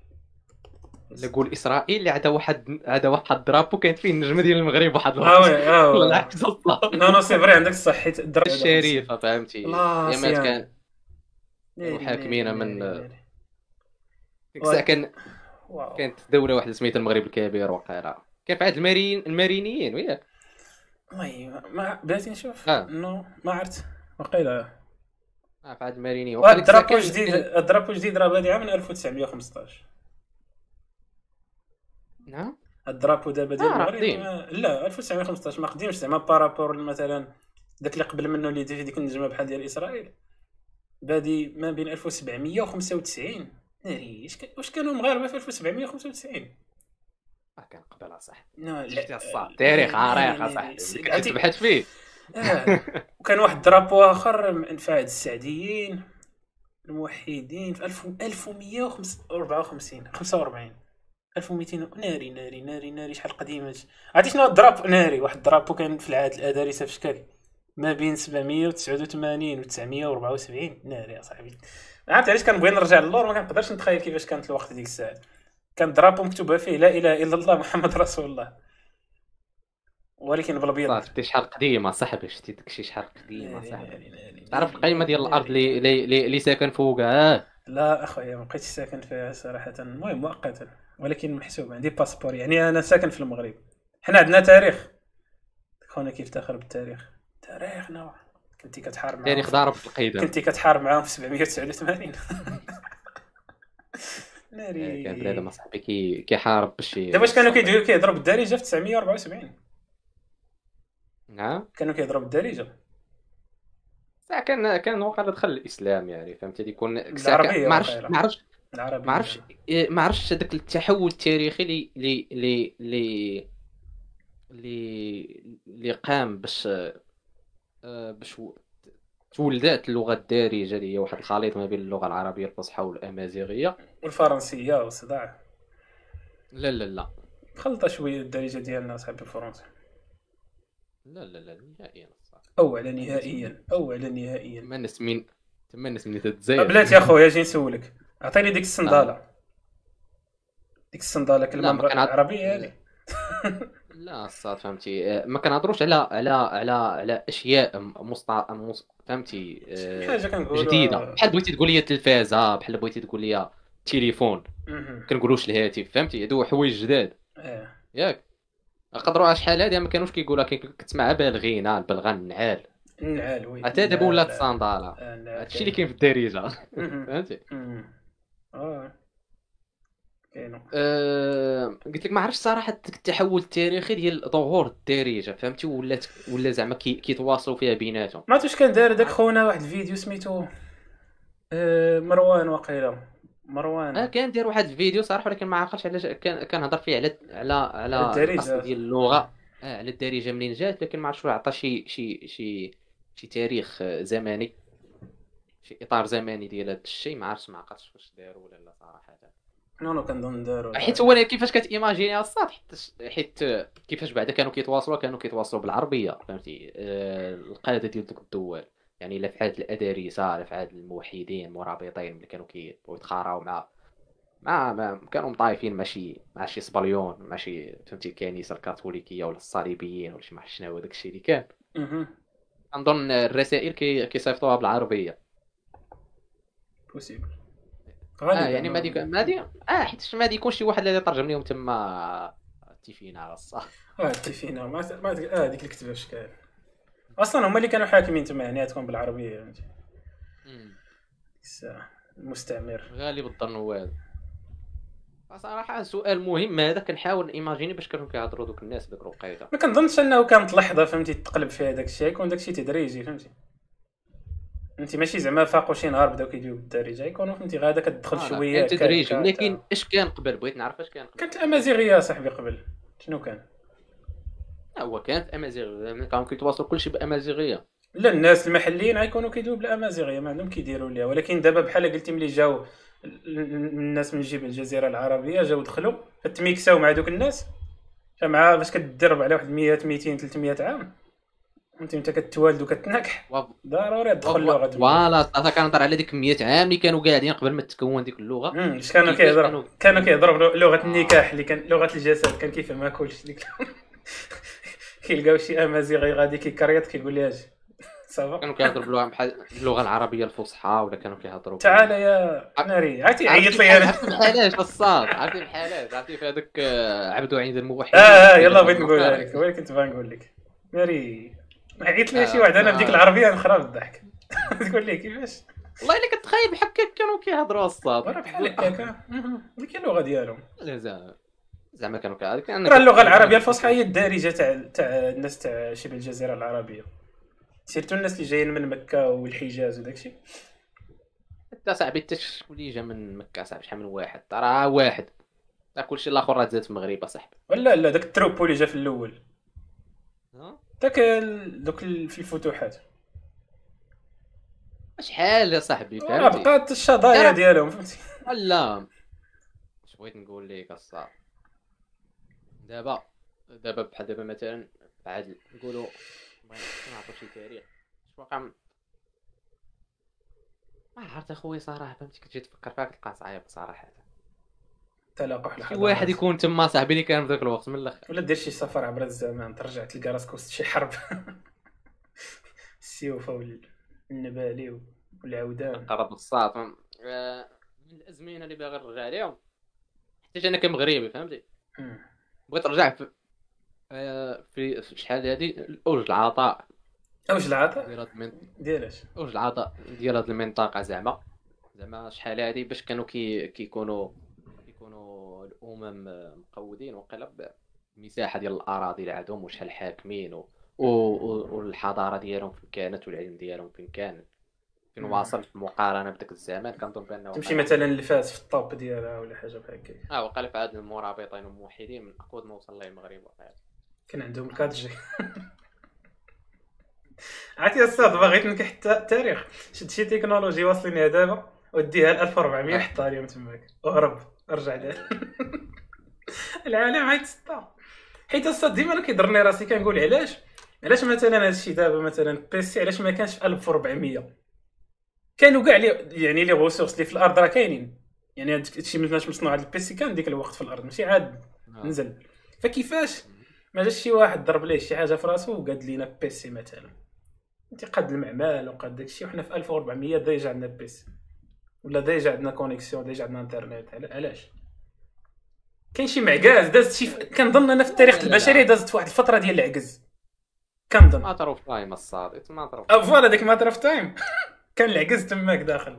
لا قول إسرائيل اللي عندها واحد هذا واحد drapeau كانت فيه النجمة ديال المغرب واحد آه الوقت. oui آه oui. العكس أصلا. نو نو سي فري عندك الصح حيت الدرب. الشريفة فهمتي. الله يا سيان. مات كان ناري، حاكمين ناري، من-. ديك الساعة كان. كانت دولة واحدة سميتها المغرب الكبير وقيلا كان في عهد المارين المارينيين وياك والله ما بغيتي نشوف؟ آه. نو ما عرفت. وقيلا آه، في عهد المارينيين الدرابو كان- جديد الدرابو جديد راه بادي من 1915 نعم الدرابو دابا ديال آه، المغرب. ما- لا 1915 ما قديمش زعما بارابور مثلا داك اللي قبل منه اللي في ديك النجمه بحال ديال إسرائيل بادي ما بين 1795 ناري واش كانوا المغاربه في 1795 آه، كان قبل لا شفتي الصاد تاريخ عريق. كنت تبحث فيه آه. وكان واحد الدرابو آخر من فهد السعديين الموحدين في 1000 1154 45 1200 ناري ناري ناري ناري. شحال قديمة عرفتي شنو الدراب؟ ناري واحد الدرابو كان في العهد الادارسه في شكاك ما بين 789 و 974 ناري يا صاحبي. عرفت علاش كنبغي نرجع للور؟ ما كنقدرش نتخيل كيفاش كانت الوقت ديك الساعة. كان درابو مكتوبة فيه لا إله إلا الله محمد رسول الله. ولكن بالابيض شتي شحال قديمة صاحبي شتي داكشي شحال قديمة صاحبي. تعرف القيمه ديال الأرض اللي- اللي ساكن فوقها؟ لا أخويا ما بقيتش ساكن فيها صراحة. المهم مؤقتا. ولكن محسوب عندي باسبور. يعني أنا ساكن في المغرب. حنا عندنا تاريخ. خونا كيفتخر بالتاريخ؟ تاريخنا كنتي كتحارب معاهم. تاريخ ضارب في القيدم كنتي كتحارب معاهم في 789 ناري. كان بنادم أصاحبي كي كيحارب باش دابا اش كانوا كيديروا كيهضروا بالدارجه في 974 نعم. كانوا كيهضروا بالدارجه ساعة كان كان وقع دخل الإسلام يعني فهمتي؟ يكون العربية ما عرفتش. ما عرفتش العربي ما عرفتش إيه، ما عرفتش هذاك التحول التاريخي اللي اللي اللي اللي اللي قام باش آه، باش تولدات اللغة الدارجة اللي هي واحد الخليط ما بين اللغة العربية الفصحى والأمازيغية. والفرنسية والصداع. لا لا لا. خلطة شوية الدارجة ديالنا صاحبي الفرنسي لا لا لا نهائيا الصراحة. أو على نهائيا أو على نهائيا. تما الناس من تما الناس من تتزايد. بلاتي يا خويا أجي نسولك. عطيني ديك الصندالة. ديك الصندالة كلمة عربية هذه. لا. الصاد فهمتي. آه، ما كنهضروش على على على على أشياء مصطع مص... فهمتي آه، جديدة. بحال بغيتي تقول لي التلفازه بحال بغيتي تقول لي التليفون. كنقولوش الهاتف فهمتي؟ هادو حوايج جداد. آه ياك. قدروا شحال هادي ما كانوش كيقولها. كي كتسمعها بالغين البلغان النعال النعال oui. حتى دابا ولات. الصندالة؟ آه، هادشي اللي كاين في الدارجة. فهمتي. آه. كاينو أه... قلت لك ما عرفتش صراحة التحول التاريخي ديال ظهور الدارجة فهمتي؟ ولات ولا زعما كي... كيتواصلوا فيها بيناتهم. ما عرفتش كان داير داك خونا واحد الفيديو سميتو آه، مروان وقيلا مروان. أه كان داير واحد الفيديو صراحة ولكن ما عقلتش علاش كان كان هضر فيه على على على الدارجة. الأصل ديال اللغة. أه على الدارجة منين جات لكن ما عرفتش عطى شي شي شي شي تاريخ آه، زمني. شي إطار زمني ديال هذا الشيء ما عرفتش ما عقلتش واش داروا ولا لا صراحة. non non كنظن دارو حيت هو كيفاش كت imaginer الصاد حيت حيت كيفاش بعدا كانوا كيتواصلوا كانوا كيتواصلوا بالعربية فهمتي؟ آه، القادة ديال دوك الدول يعني لا في عهد الادارسه لا في عهد الموحدين المرابطين اللي كانوا كيبغيو يتخاراو مع مع ما كانوا مطايفين مع شي مع شي صبليون مع شي فهمتي؟ الكنيسة الكاثوليكية ولا الصليبيين ولا شي ما عرفتش شنو هو الشيء اللي كان. كنظن الرسائل كي كيصيفطوها بالعربية. possible آه يعني ما ديك ما دي آه حيت ما يكون شي واحد اللي ترجم لهم تما تيفينا الصح آه تيفينا. ما ما آه ديك الكتبة بشكل أصلا هما اللي كانوا حاكمين تما يعني عندكم بالعربية الساعة. المستعمر غالب الظن هو هذا. صراحة سؤال مهم هذا كنحاول ايماجيني باش كانوا كيهضروا دوك الناس ديك الوقيته ما كنظنش أنه كانت لحظة فهمتي تقلب فيها داك الشيء يكون داك الشيء تدريجي فهمتي. فهمتي ماشي زعما فاقوا شي نهار بداو كيديروا بالدارجه يكونوا فهمتي غادا كتدخل آه، شوية كا- ولكن اش كان قبل؟ بغيت نعرف اش كان قبل. كانت الأمازيغية صاحبي قبل. شنو كان؟ هو كانت امازيغ كانوا كيتواصلوا كلشي بأمازيغية. لا الناس المحليين غيكونوا كيدويو بالأمازيغية ما عندهم كيديروا ليها. ولكن دابا بحال قلتي ملي جاو ال- ال- الناس من جبل الجزيرة العربية جاو دخلوا فتميكساو مع دوك الناس. مع باش كتدرب على واحد 100 200 300 عام. انت انت كتوالد وكتناكح. و- ضروري تدخل لغه voilà صافي كنهضر على ديك 100 عام اللي كانوا قاعدين قبل ما تكون ديك اللغة. اش كانوا كيهضروا كانوا- كيهضروا لغة النكاح اللي كان لغة الجسد. كان كيفهمها كلشي. ديك كيلقاو شي أمازيغي غادي كيكريط كيقول لها أجي صافا. كانوا كيهضروا باللغة بحال باللغة العربية الفصحى ولا كانوا كيهضروا تعال يا ناري. عرفتي؟ عيط لي أنا. عرفتي الصاد عرفتي بحالاش عرفتي في هذاك آه، عبدو عند الموحد. آه آه يلا بغيت نقولها لك اللي كنت باغي نقول لك. ناري. عيط لي شي آه، واحد أنا آه. بديك العربية نخرب الضحك تقول لي كيفاش؟ والله إلا كتخيل بحال هكا كانوا كيهضروا الصاد ورا بحال هكاك. ديك اللغة ديالهم. لا زعما كانوا كان راه اللغة العربية الفصحى هي الدارجة تاع تاع الناس تاع شبه الجزيرة العربية. surtout الناس اللي جايين من مكة والحجاز وداكشي حتى صاحبي حتى شكون اللي جا من مكة صاحبي شحال من واحد. راه واحد. راه كلشي الآخر راه زاد في المغرب اصاحبي ولا لا داك ال troupeau اللي جا في الأول؟ داك دوك في الفتوحات شحال يا صاحبي راه فهمتي؟ بقات الشظايا ديالهم فهمتي؟ ولا اش بغيت نقول لك الصاد دابا دابا بحال دابا مثلا بعد نقولوا نعطيو شي تاريخ. اش واقع؟ ما عرفت أخويا صراحة فهمتي؟ كتجي تفكر فيها كتلقى صعيب صراحة تلاقح شي واحد يكون تما صاحبي اللي كان في ذاك الوقت من الأخر. ولا دير شي سفر عبر الزمان ترجع تلقى راسك وسط شي حرب. السيوفة والنبالي والعودان قرب الصاط. آه، من الأزمنة اللي باغي نرجع عليهم حتى أنا كمغربي فهمتي. بغيت نرجع في آه، في في شحال هادي؟ أوج العطاء. أوج العطاء؟ ديال ديالاش أوج العطاء ديال هاد المنطقة زعما. زعما شحال هادي باش كانوا كي كيكونوا آه، مقودين وقيلا بمساحه ديال الأراضي اللي عندهم وشحال حاكمين و... و... و... والحضارة ديالهم فين كانت والعلم ديالهم فين كان. فين. واصل في المقارنة بداك الزمان كنظن بأنه تمشي مثلا لفاس في الطوب ديالها ولا حاجة بحال هكا آه وقال في هاد المرابطين والموحدين من أقوى ما وصل ليه المغرب وقيلا كان عندهم الكادجي عرفتي أستاذ باغيت نكح الت- التاريخ شد شي تكنولوجي واصلين دابا وديها ل 1400 حطها اليوم تماك. وهرب رجع لها العالم غيتسطى حيت أستاذ ديما أنا كيضرني راسي كنقول علاش؟ علاش مثلا هذا الشيء دابا مثلا PC علاش ما كانش في 1400 كانوا كاع لي يعني les ressources اللي في الأرض راه كاينين. يعني هاد الشيء اللي مصنوع على ال PC كان ديك الوقت في الأرض ماشي عاد آه. نزل. فكيفاش؟ ما جاش شي واحد ضرب ليه شي حاجة في راسو وقاد لينا PC مثلا. انت قاد المعمال وقاد داكشي وحنا في 1400 déjà عندنا PC ولا déjà عندنا connexion déjà عندنا انترنت علا- علاش؟ كاين شي معكاز دازت شي ف... كنظن أنا في التاريخ. البشري دازت في واحد الفترة ديال العكز كنظن. matter of time الصادق matter of أه، voilà ديك matter of time كان العكز تماك داخل.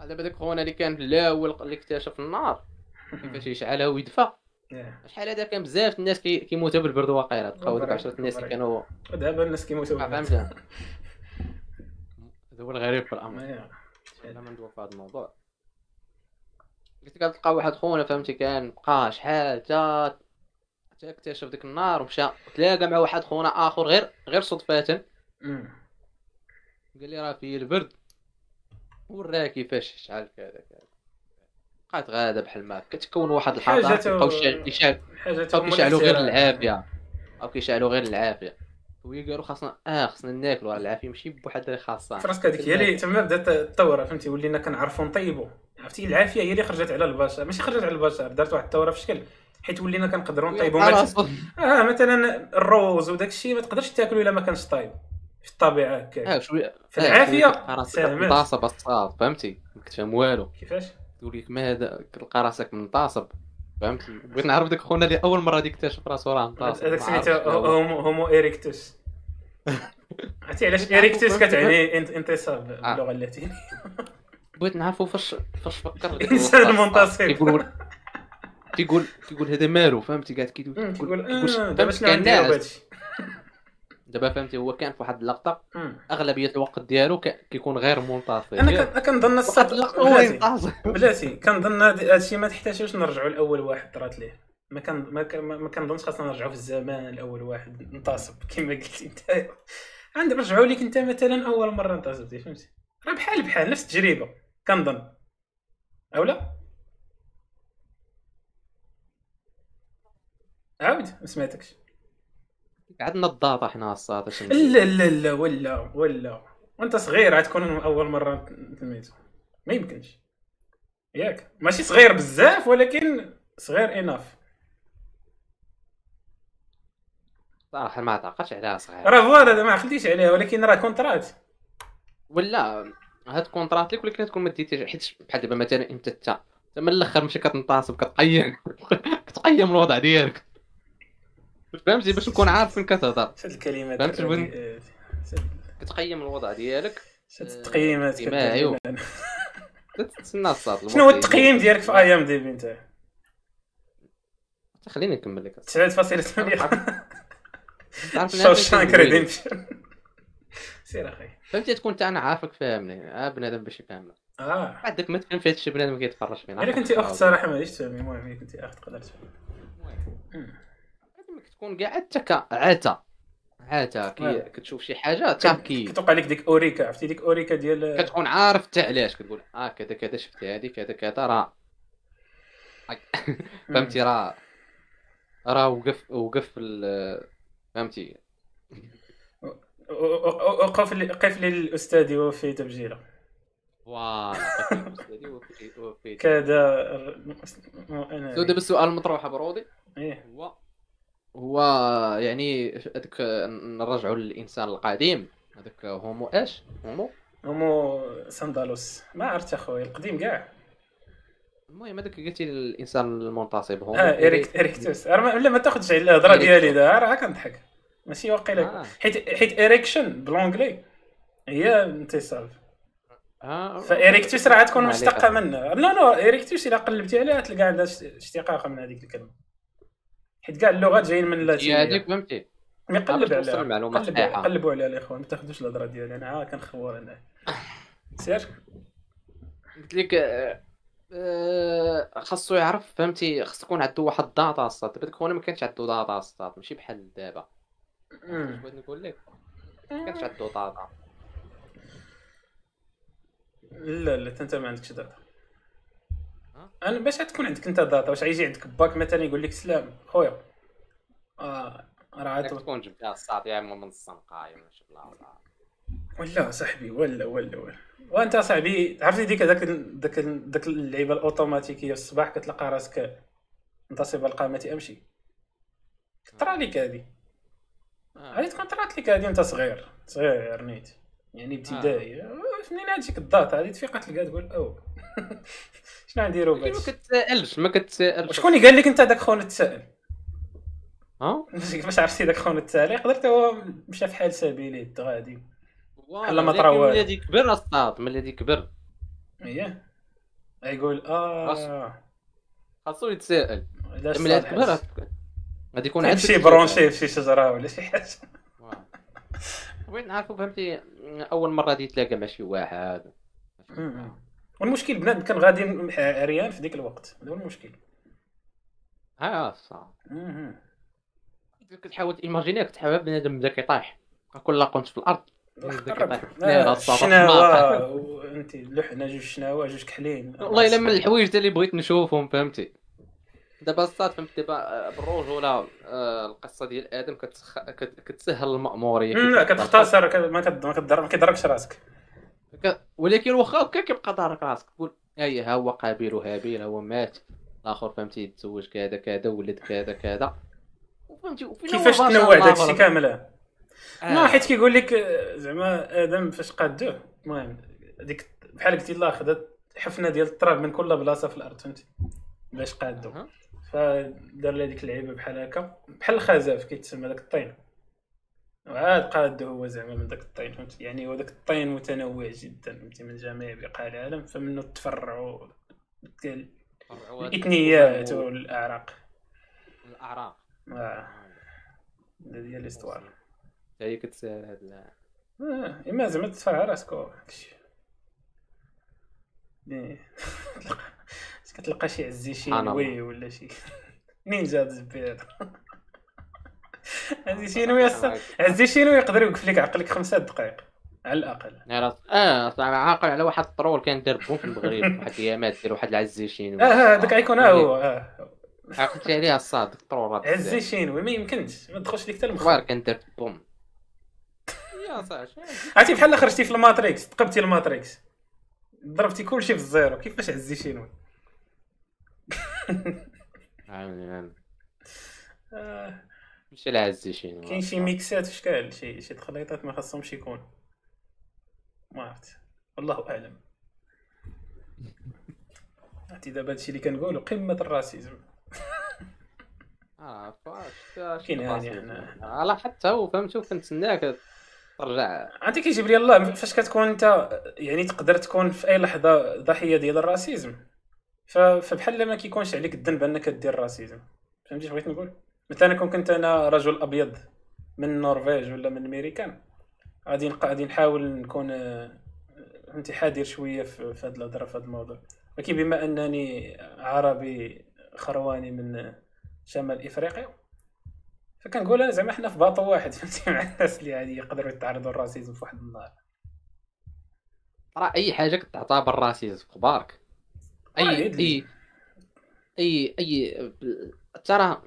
دابا داك خونا اللي كان الأول اللي اكتشف النار. كيفاش يشعلها ويدفى. شحال هذا كان بزاف الناس كي- كيموتوا بالبرد واقيلا. تلقاو ديك 10 الناس اللي كانوا ودابا الناس كيموتوا بالبرد. هذا هو الغريب في الأمر. لا ما ندوي في هذا الموضوع. قلت لك تلقى واحد خونا فهمتي؟ كان بقى شحال تا تا اكتشف ديك النار ومشى تلاقى مع واحد خونا آخر غير غير صدفة. أمم. قال لي راه فيه البرد. وراه كيفاش يشعل كذا كذا. بقات غاده بحال ما كتكون واحد الحضارة حاجة- كيبقاو يشعل- يشعل حاجة أو كيشعلوا غير. العافية. أو كيشعلوا غير العافية. وهي قالوا خاصنا آه خاصنا ناكلوا راه العافية ماشي بوحدها اللي خاصها في راسك هذيك هي اللي تما بدات الثوره فهمتي؟ ولينا كنعرفوا نطيبوا عرفتي؟ العافية هي اللي خرجت على البشر. ماشي خرجت على البشر دارت واحد الثوره في شكل. حيت ولينا كنقدروا نطيبوا آه، مثلا آه مثلا الروز وداك الشيء ما تقدرش تاكلو إلا ما كانش طايب في الطبيعة هكاك. آه شوية في العافية راسك ساهمت. منتصب الصاد فهمتي؟ ما كتفهم والو. كيفاش؟ تقول لك ما هذا تلقى راسك منتصب فهمتي بغيت نعرف داك خونا اللي أول مرة ديك اكتشف راسو راه منتصب هذاك سميتو. هومو هومو إيريكتوس. عرفتي علاش إيريكتوس كتعني انت- انتصاب باللغة اللاتينيه بغيت نعرفو فاش فاش فكر. ديك إنسان الوقت. منتصب. كيقول كيقول كيقول هذا مالو فهمتي؟ قاعد كيقول آه، دابا شنو بهادشي دابا فهمتي هو كان في واحد اللقطة. أغلبية الوقت ديالو كيكون غير منتصب أنا كن- كنظن الصاد اللقطة هو بلاتي. كنظن هاد الشيء ما تحتاجوش نرجعوا لأول واحد طرات ليه. ما كان ما كنظنش خاصنا نرجعوا في الزمان لأول واحد. نتصب كما قلتي انت. عند رجعوا لك انت مثلا أول مرة انتصبتي فهمتي؟ راه بحال بحال نفس التجربة. كنظن. أو لا عاود ما سمعتكش. عندنا الضاطه حنا ندير؟ لا لا لا ولا ولا. وانت صغير عاد تكون اول مرة تميتو ما يمكنش. ياك. ماشي صغير بزاف ولكن صغير اناف صراحة ما عتقدش عليها صغير راه فوالا ما عقلتيش عليها ولكن راه كونترات. ولا هاد كونترات ليك ولكن تكون ما ديتيش حيت بحال دابا مثلا أنت تا من الأخر ماشي كتنتصب كتقيم كتقيم الوضع ديالك. فهمتي باش نكون عارف فين كتهضر شد الكلمات فهمت وين-. شد- كتقيم الوضع ديالك. شد التقييمات اجتماعي. تتسنى الصاد شنو هو التقييم ديالك في أيام دي بي أنت؟ خليني نكمل لك. 9.8 تعرف شوشانك ريديمشن سير أخي. فهمتي تكون انت أنا عارفك فاهمني. آه بنادم باش يفهمك آه. بعد داك ما تفهم في هادشي بنادم كيتفرج فينا. إلا كنتي أخت صراحة ما تفهمي المهم إلا كنتي أخت تقدر تفهم. تكون كاع انت كعاتا عاتا كي. كتشوف شي حاجة تا كي. كتوقع لك ديك أوريكا عرفتي؟ ديك أوريكا ديال كتكون عارف حتى علاش كتقول آه كذا كذا شفت هادي كذا كذا راه. فهمتي راه راه وقف وقف فهمتي. وقف لي وقف لي الأستاذ يوفي تبجيله. فوالا وفي- وفي- كذا سو دابا السؤال المطروح برودي. إيه. هو هو يعني هذاك نرجعوا للإنسان القديم. هذاك Homo اش Homo؟ Homo ساندالوس. ما عرفت اخويا القديم كاع. المهم هذاك قلتي الانسان المنتصب Homo. آه érec erectus. لا ما تأخذش على الهضره. ديالي دا راه كنضحك ماشي واقيلا. آه. حيت حيت erection ب l'anglais هي انتصاب آه ف erectus راه عليك. مشتقة منه. لا لا erectus إلا قلبتي عليها تلقى عندها اشت- اشتقاقه من هذيك الكلمة. حيت كاع اللغات جايين من اللاتينية. هذيك فهمتي. مي باش قلب توصل عليها. قلبوا عليها الاخوان ما تاخذوش الهضره ديالي أنا عا كنخور أنا. سير قلت لك آه، آه، خاصو يعرف فهمتي خاص تكون عنده واحد ال data الصاد داك خونا ما كانش عنده data الصاد ماشي بحال دابا. بغيت نقول لك؟ ما كانش عنده data لا لا أنت ما عندكش data؟ أنا باش تكون عندك أنت data واش غيجي عندك باك مثلا يقول لك سلام. خويا. آه راه عاد تكون جبتها الصاد يا اما من الصنقايه ماشي بلا بلا ولا صاحبي ولا ولا ولا. وأنت صاحبي عرفتي ديك هذاك داك داك اللعيبة الأوتوماتيكية الصباح؟ كتلقى راسك منتصب القامة أمشي. طرا لك هذه آه. هذه تكون طرات لك هذه وأنت صغير. صغير نيت. يعني ابتدائي. آه. منين هاتجيك ال data هذه تفيق تلقى تقول أو شنو غنديرو ولكن ما باش كتسائلش ما كتسائلش وشكون اللي قال لك أنت داك خونا تسائل ها؟ باش عرفتي داك خونا تسائل يقدر هو مشى في حال سبيلي غادي بحال ما طرا والو. ملي كبر الصاد ملي كبر. اييه يقول آه. خاصو يتسائل. ملي كبر غادي يكون عندك شي branché في شي شجرة ولا شي حاجة. بغيت نعرفو فهمتي أول مرة غادي يتلاقى مع شي واحد. والمشكل بنادم كان غادي عريان في ديك الوقت. هذا هو المشكل. ها صح. كتحاول تيماجيني كتحاول بنادم بدا كيطيح. كل قنت في الأرض. ما- وأنت لحنا جوج شناوه جوج كحلين والله إلا من الحوايج اللي بغيت نشوفهم فهمتي. دابا الصاد فهمت دابا آه، بالرجوله آه، القصة ديال آدم كتسهل المأمورية. لا كتختصر كت- ما كت- ما كتضرب- ما كيضربش راسك. ولكن واخا هكا كيبقى دارك راسك تقول أي ها هو قابيل وهابيل ها هو مات الآخر فهمتي تزوج كذا كذا ولد كذا كذا هو كيفاش تنوع داكشي. كامل آه. آه. ما حيت كيقول لك زعما آدم فاش قادوه المهم ديك بحال قلتي الله خدات حفنة ديال التراب من كل بلاصة في الأرض فهمتي باش قادو. فدار لها ديك اللعيبة بحال هكا بحال الخزاف كيتسمى داك الطين وعاد قادو هو زعما من داك الطين فهمتي يعني هو داك الطين متنوع جدا فهمتي من جميع بقاع العالم فمنه تفرعوا الإثنيات والأعراق. الأعراق. آه. هذه هي الإستوار. هي كتسهل هاد آه، إما زعما على راسك وهاكشي. إيه. تلقى- كتلقى شي عزي شي. نوي ولا شي. نينجا زبير عزي شينوي أصلا عزي شينوي يقدر يوقف لك عقلك خمسة دقائق. على الأقل. آه صراحة عاقل على واحد الطرول كان دار بوم في المغرب واحد الأيامات دير واحد العزي شينوي آه آه هذاك غيكون ها هو آه عقلت عليها الصاد الطرول عزي شينوي ما يمكنش ما تدخلش لك حتى المخ. كبار كان دار بوم. يا صاحبي عرفتي بحال خرجتي في ال Matrix تقبتي ال Matrix. ضربتي كلشي في ال zéro كيفاش عزي شينوي آه. ماشي العزي شينوي كاين شي mix ات في شكال شي شي تخليطات ما خاصهمش يكونوا ما عرفت. والله أعلم. عرفتي دابا هادشي اللي كنقولو قمة ال racisme. آه فاش كاين. على حتى هو فهمتو كنتسناك ترجع عرفتي كيجيب لي الله فاش كتكون انت يعني تقدر تكون في أي لحظة ضحية ديال ال racisme. فبحال ما كيكونش عليك الذنب أنك دير ال racisme. فهمتي بغيت نقول؟ مثلا كون كنت أنا رجل ابيض من النرويج ولا من الميريكان غادي غادي نحاول نكون آه، فهمتي حذر شوية في في هاد الهضرة في هاد الموضوع. ولكن بما أنني عربي خرواني من شمال إفريقيا فكنقول أنا زعما حنا في bateau واحد فهمتي مع الناس اللي غادي يقدروا يتعرضوا لل racisme في واحد النهار. راه أي حاجة كتعتبر racisme آه، اي. اي اي اي ترى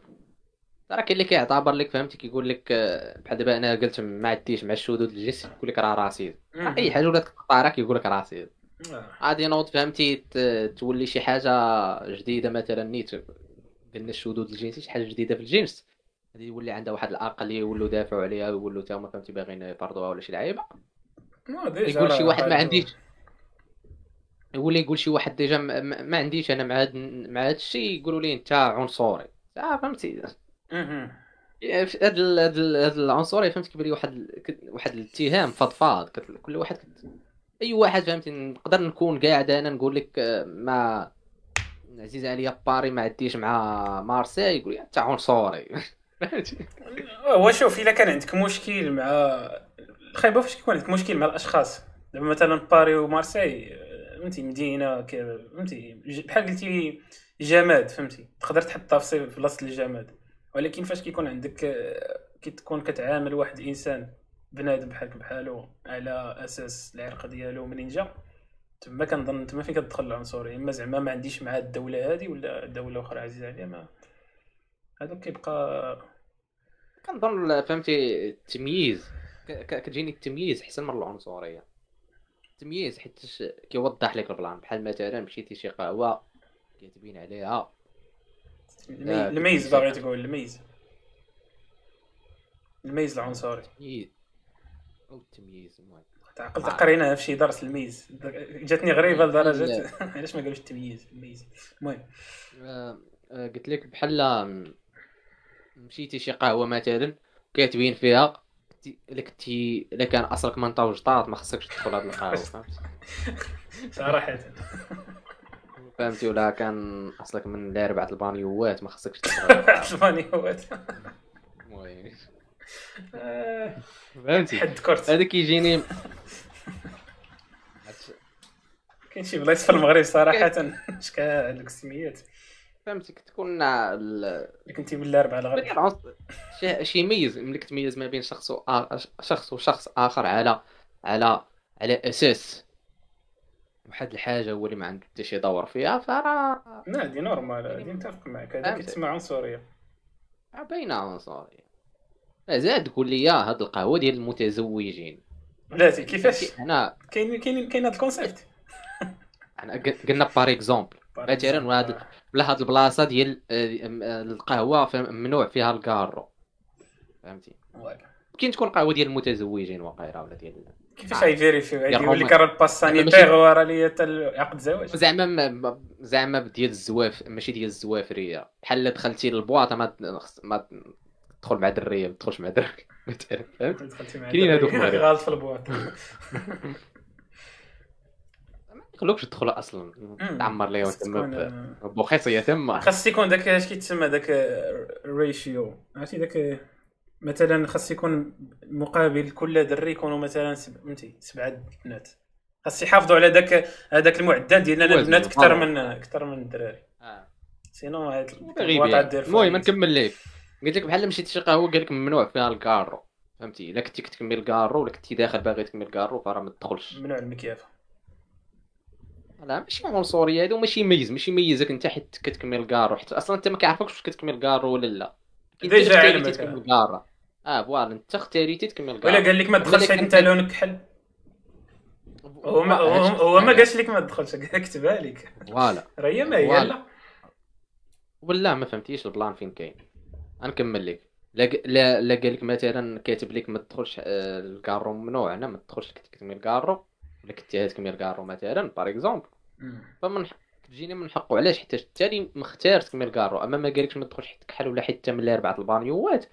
ترى كاين اللي كيعتبر لك فهمتي كيقول لك آه، بحال دابا أنا قلت ما عديش مع الشذوذ الجنسي يقول لك راه racisme مم. أي حاجة ولات كتقطع راك يقول لك racisme آه. غادي نوض فهمتي؟ تولي شي حاجة جديدة مثلا نيت قلنا الشذوذ الجنسي شي حاجة جديدة في الجنس. غادي يولي عندها واحد الاقليه يولوا دافعوا عليها ويولوا تا هما فهمتي باغيين يطردوها ولا شي لعيبة. يقول شي راه واحد ما عنديش. يولي يقول شي واحد déjà ما عنديش أنا مع هاد مع هاد الشيء يقولوا لي أنت عنصري. آه فهمتي؟ هاد هاد هاد العنصرية فهمت لي واحد واحد الاتهام فضفاض كل واحد كت- أي واحد فهمتي نقدر نكون قاعد أنا نقول لك آه، ما عزيز عليا باري ما عديش مع مارسيل يقول لي أنت عنصري. هو شوف إلا كان عندك مشكل مع الخايبه فاش كيكون عندك مشكل مع الأشخاص. دابا مثلا باري ومارسي آه، فهمتي مدينة فهمتي بحال قلتي جماد فهمتي تقدر تحطها في بلاصه الجماد ولكن فاش كيكون عندك كي تكون كتعامل واحد الانسان بنادم بحالك بحالو على أساس العرق ديالو منين جا تما كنظن تما فين كتدخل العنصرية؟ إما زعما ما عنديش مع الدولة هذه ولا دولة أخرى عزيزة عليا ما هذا كيبقى كنظن فهمتي التمييز كتجيني التمييز أحسن من العنصرية. التمييز حيت كيوضح لك البلان. بحال مثلا مشيتي شي قهوة كتبين عليها الميز كنت- باغي تقول الميز الميز العنصري. التمييز أو التمييز المهم تعقلت آه. قريناها في شي درس الميز جاتني غريبة لدرجة لا. علاش ما قالوش التمييز الميز المهم. آه، آه، قلت لك بحال مشيتي شي قهوة مثلا كاتبين فيها كنتي- الا كنتي إلا كان أصلك من طوجطاط ما خصكش تدخل هاد القهوة فهمتي صراحة. فهمتي؟ ولا كان أصلك من لاربعه البانيوات ما خصكش هو المهم. آه، فهمتي. حد كرت هذا كيجيني كاين شي بلايص في المغرب صراحة. شكا هذوك السميات. فهمتي كتكون ال- اللي كنتي بالاربعه الغرب. العنص- شي شي يميز ملي كتميز ما بين شخص و شخص وشخص آخر على على على أساس. واحد الحاجة هو اللي ما عنده حتى شي دور فيها فراه لا دي normal هادي نتفق معك. هذا. كيتسمى عنصرية. باينه عنصرية. زاد تقول لي هاد القهوة ديال المتزوجين. بلاتي كيفاش؟ أنا كاين كاين كاين هذا ال concept. أنا قلنا par exemple مثلا وهاد ولا هاد البلاصة ديال آه، آه، القهوة ممنوع فيها الكارو. فهمتي؟ كاين تكون قهوة ديال المتزوجين وغيرها ولا ديال كيفاش غيفيريفيو يقول لك. راه الباس سانيتير وراه ليا حتى عقد زواج. زعما ما- زعما ديال الزواف ماشي ديال الزوافريه بحال الا دخلتي للبواطه ما ما تدخل مع دريه ما تدخلش مع مثلا فهمت؟ كاينين المغرب. غلط في البواط. ما يخلوكش تدخل أصلا. تعمر ليهم تما بوخيصية تما. خاص يكون داك اش كيتسمى داك ال ratio عرفتي داك مثلا خاص يكون مقابل كل دري يكونوا مثلا سب... فهمتي؟ سبعة بنات. خاص يحافظوا على داك هذاك المعدل وزن البنات أكثر القمر. من أكثر من الدراري. آه. sinon المهم نكمل لك قلت لك بحال مشيت شي قهوه قال لك ممنوع فيها الكارو. فهمتي؟ إلا كنتي كتكمل الكارو ولا كنتي داخل باغي تكمل الكارو فراه ما تدخلش. ممنوع المكياف لا ماشي عنصرية هادو ماشي يميز. ماشي يميزك أنت حيت كتكمل الكارو. حيت أصلا أنت ما كيعرفوكش واش كتكمل الكارو ولا لا. déjà علمك. تكمل الكارو. آه voilà انت اختاريتي تكمل ولا الكارو قال لك ما تدخلش انت لونك كحل هو ما هو, هو ما قالش لك ما تدخلش كتبها لك voilà. راه ما هي. لا ولا ما فهمتيش البلان فين كاين. غنكمل لك. لا لا قال لك مثلا كاتب لك ما تدخلش آه، الكارو ممنوع أنا ما تدخلش تكمل الكارو ولا كنتي تكمل الكارو مثلا بار اكزومبل فمن تجيني من حقه. علاش؟ حيت التالي مختار تكمل كارو. أما ما قالكش ما تدخلش حيت كحل ولا حيت من الأربعة البانيوات.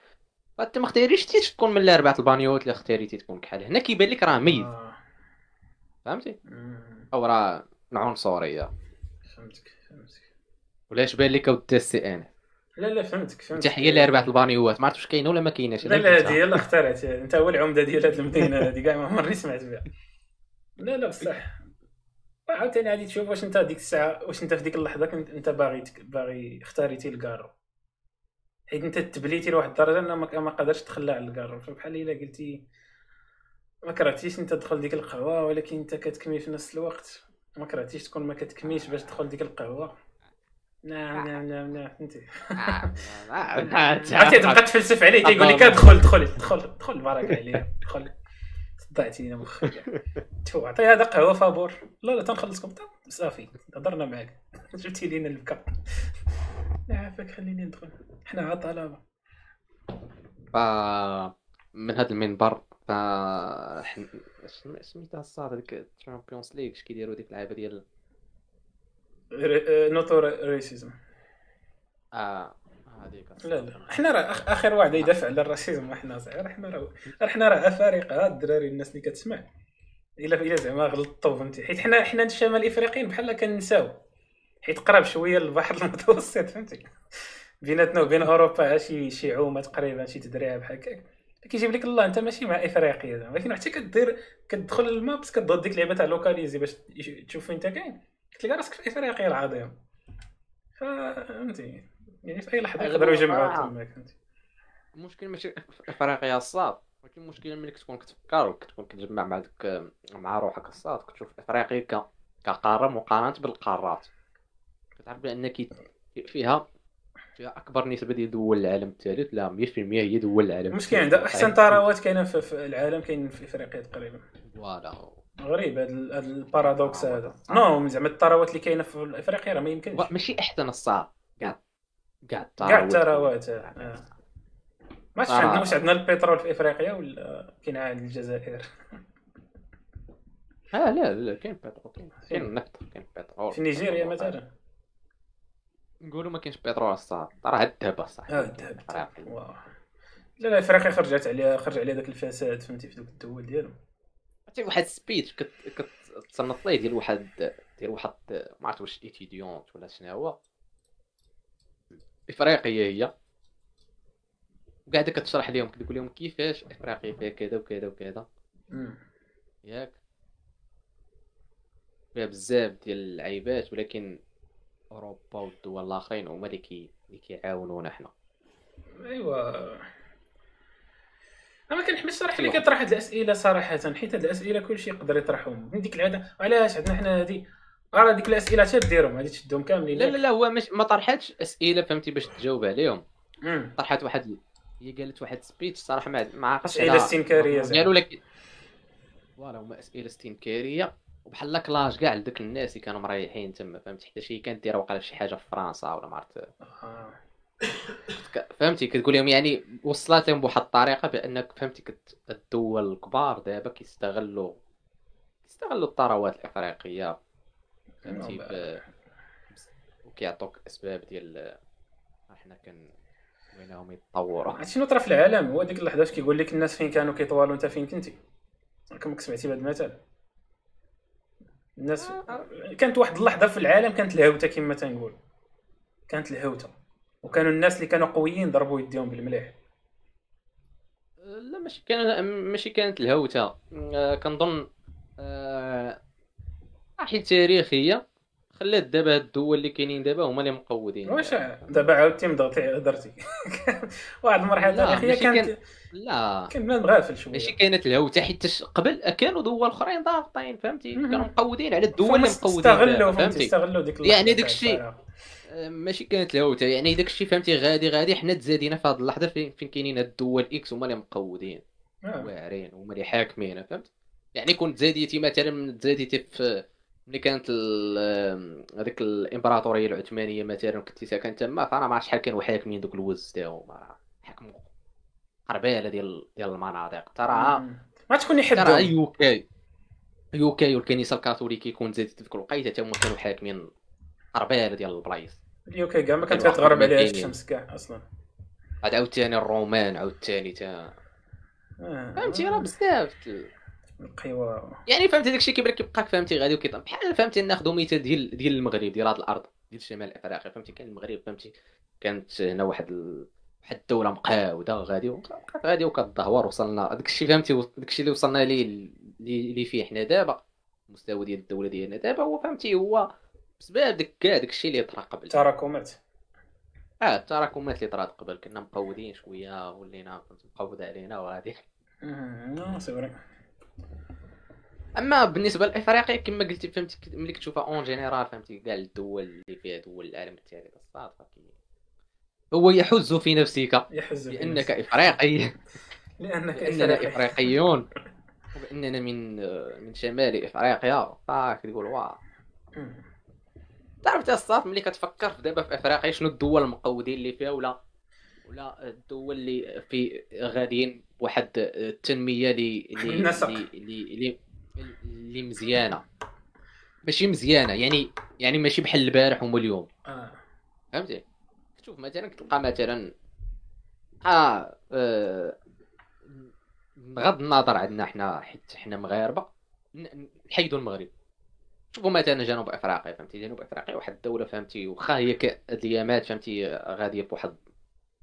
فانت ما اختاريش تيش تكون من الاربعه البانيوات اللي اختاريتي تكون كحل هنا كيبان لك راه ميز آه. فهمتي. أو راه عنصريه فهمتك فهمتك. ولا اش بان لك ودي السي ان لا لا فهمتك فهمتك. تحيه لاربعه البانيوات ما عرفتش واش كاينة ولا ما كايناش. لا لا هذه يلا اختارت. أنت هو العمدة ديال هذه المدينة هذه كاع ما عمرني سمعت بها. لا لا بصح. عاوتاني غادي تشوف واش أنت ديك الساعة واش أنت في ديك اللحظة كنت أنت باغي باغي اختاريتي الكارو حيت انت تبليتي لواحد الدرجة انه ما قادرش تخلى على الكارو فبحال إلا قلتي ما كرهتيش أنت تدخل ديك القهوة ولكن أنت كتكمي في نفس الوقت. ما كرهتيش تكون ما كتكميش باش تدخل ديك القهوة. نعم نعم نعم نعم فهمتي؟ عرفتي تبقى تفلسف عليه تيقول لك ادخل دخل دخل دخل بارك عليك دخل. صدعتي لينا مخي كاع. تو عطي هذا قهوة فابور. لا لا تنخلصكم. صافي. هضرنا معاك. جبتي لينا البكا. عافاك خليني ندخل. حنا عا طلبة. ف من هذا المنبر ف حن- شنو سميتها الصاد هذيك الشامبيونز ليغ اش كيديروا ديك اللعبه ديال No to racism آه هذيك لا لا. حنا راه آخر واحد يدافع على ال racisme حنا صغير. حنا راه راه حنا راه أفارقة الدراري الناس اللي كتسمع. الا إلا زعما غلطوا فهمتي. حيت حنا حنا الشمال الافريقيين بحال كنساو. حيت قراب شوية للبحر المتوسط فهمتي. بيناتنا وبين أوروبا شي شي عومة تقريبا شي تدريعه بحال هكاك. كيجيب لك الله أنت ماشي مع افريقيا زعما ولكن حتى كدير كتدخل لل maps كتضغط ديك اللعبة تاع localiser باش تشوف فين انت كاين. كتلقى راسك في إفريقيا العظيم فهمتي؟ يعني في أي لحظة يقدروا الوقت. تماك فهمتي؟ المشكل ماشي في إفريقيا الصاد ولكن المشكل ملي كتكون كتفكر وكتكون كتجمع مع ديك مع روحك الصاد كتشوف إفريقيا. كقارة مقارنة بالقارات. كتعرف بأن فيها فيها أكبر نسبة ديال دول العالم الثالث لا 100% هي دول العالم الثالث. عندها احسن ثروات كاينة في, العالم كاين في إفريقيا تقريبا. voilà. غريب هذا ال- هذا ال paradoxe هذا. non زعما الثروات اللي كاينة في إفريقيا راه ما يمكنش. ماشي احسن الصاط كاع كاع كاع الثروات. آه. ما عرفتش. عندنا واش عندنا البترول في إفريقيا ولا كاين عاد الجزائر؟ آه لا لا كاين بترول كاين كاين النفط كاين بترول. في نيجيريا مثلا. نقولوا ما كاينش بترول الصاط راه الذهب صح آه الذهب. لا لا افريقيا خرجت عليها خرج عليها داك الفساد فهمتي في دوك الدول ديالهم. عرفتي واحد speech كت كتصنت ليه ديال واحد ديال واحد ما عرفت واش étudiante ولا شنو هو. افريقيه هي وقاعدة كتشرح لهم كتقول لهم كيفاش افريقيا فيها كذا وكذا وكذا. ياك. فيها بزاف ديال العيبات ولكن أوروبا والدول الاخرين هما اللي كي اللي كيعاونونا حنا ايوا أنا ما كنحبش الصراحه اللي كيطرح هاد الأسئلة صراحة حيت هاد الأسئلة كلشي يقدر يطرحهم من ديك العادة علاش عندنا حنا هادي؟ راه ديك الأسئلة حتى ديرهم غادي تشدهم كاملين. لا لا لا هو مش ما طرحتش أسئلة فهمتي باش تجاوب عليهم. طرحت واحد هي قالت واحد speech صراحة ما ما عرفتش استنكارية زعما. قالوا لك voilà هما أسئلة استنكارية. وبحال clash كاع لدوك الناس اللي كانوا مريحين تما فهمتي؟ حتى شي كانت دايره وقال شي حاجة في فرنسا ولا ما عرفت. آه. فهمتي؟ كتقول لهم يعني وصلت لهم بواحد الطريقة بأنك فهمتي؟ كت... الدول الكبار دابا كيستغلوا كيستغلوا الثروات الإفريقية. فهمتي. ب... وكيعطوك أسباب ديال إحنا كن وينهم يتطوروا. عرفتي شنو طرا في العالم؟ هو ديك اللحظه فاش كيقول لك الناس فين كانوا كيطوالوا أنت فين كنتي؟ راكم سمعتي بهذا المثل الناس كانت واحد اللحظة في العالم كانت الهوته كما تنقول. كانت الهوته وكانوا الناس اللي كانوا قويين ضربوا يديهم بالمليح لا ماشي كان ماشي كانت الهوته آه، كنظن آه، حيت تاريخية. خلات دابا هاد الدول اللي كاينين دابا هما اللي مقودين. واش دابا عاودتي مضغطي هضرتي واحد المرحلة تاريخيه كانت كان- لا. كان بنادم غافل شوية. ماشي كانت الهوته حيت قبل كانوا دول آخرين ضاغطين فهمتي. كانوا مقودين على الدول اللي مقودين استغلوا فهمتي؟ استغلوا ديك يعني داك الشيء-. آه، ماشي كانت الهوته يعني داك الشيء فهمتي؟ غادي غادي حنا تزادينا في هذه اللحظة فين فين كاينين هاد الدول إكس هما اللي مقودين. آه. واعرين هما اللي حاكمين فهمت؟ يعني كنت زاديتي مثلا من تزاديتي في ملي كانت هذيك الامبراطورية العثمانية مثلا كنتي ساكن تما فأنا ما شحال كانوا حاكمين دوك الوز تاعهم حكموا قربالة ديال ديال المناطق ترى. ما تكون ترى يحدوا يو كي يو كي والكنيسة الكاثوليكية كون زادت في ذيك الوقيته تا هما كانوا حاكمين قربالة ديال البلايص اليوكي كاع ما كانت كتغرب عليها. الشمس كاع أصلا عاد عاوتاني الرومان عاوتاني تا آه. فهمتي راه بزاف القوى. يعني فهمتي داكشي كيبان كيبقاك فهمتي غادي وكيط. بحال فهمتي ناخذ مثال ديال ديال المغرب ديال هاد الأرض ديال شمال افريقيا فهمتي؟ كاين المغرب فهمتي؟ كانت هنا واحد ال... واحد الدولة مقاودة غادي وبقات غادي وكتدهور وصلنا داكشي فهمتي؟ داكشي اللي وصلنا ليه اللي فيه حنا دابا. المستوى ديال الدولة ديالنا دابا هو فهمتي؟ هو بسبب داك كاع داكشي اللي طرا قبل. تراكمات. آه التراكمات اللي طرات قبل. كنا مقودين شوية ولينا فهمتي مقود علينا وغادي سي أما بالنسبة لافريقيا كما قلتي فهمتي ملي كتشوفها en général فهمتي كاع الدول اللي فيها دول العالم الثالث الصاط فكي هو يحز في نفسك يحز في بأنك نفسك. إفريقي لأنك لاننا. إفريقيون وبأننا من من شمال إفريقيا فكتقول واه مم. تعرف الصاف ملي كتفكر في دابا في إفريقيا شنو الدول المقودين اللي فيها ولا ولا الدول اللي في غاديين بواحد التنمية اللي اللي. اللي اللي, مزيانة. ماشي مزيانة يعني يعني ماشي بحال البارح ومو اليوم. آه. فهمتي؟ شوف مثلا كتلقى مثلا آه, آه بغض النظر عندنا حنا حيت حنا مغاربة نحيدوا المغرب. شوفوا مثلا جنوب إفريقيا فهمتي؟ جنوب إفريقيا واحد الدولة فهمتي؟ واخا هي الايامات فهمتي؟ غادية بواحد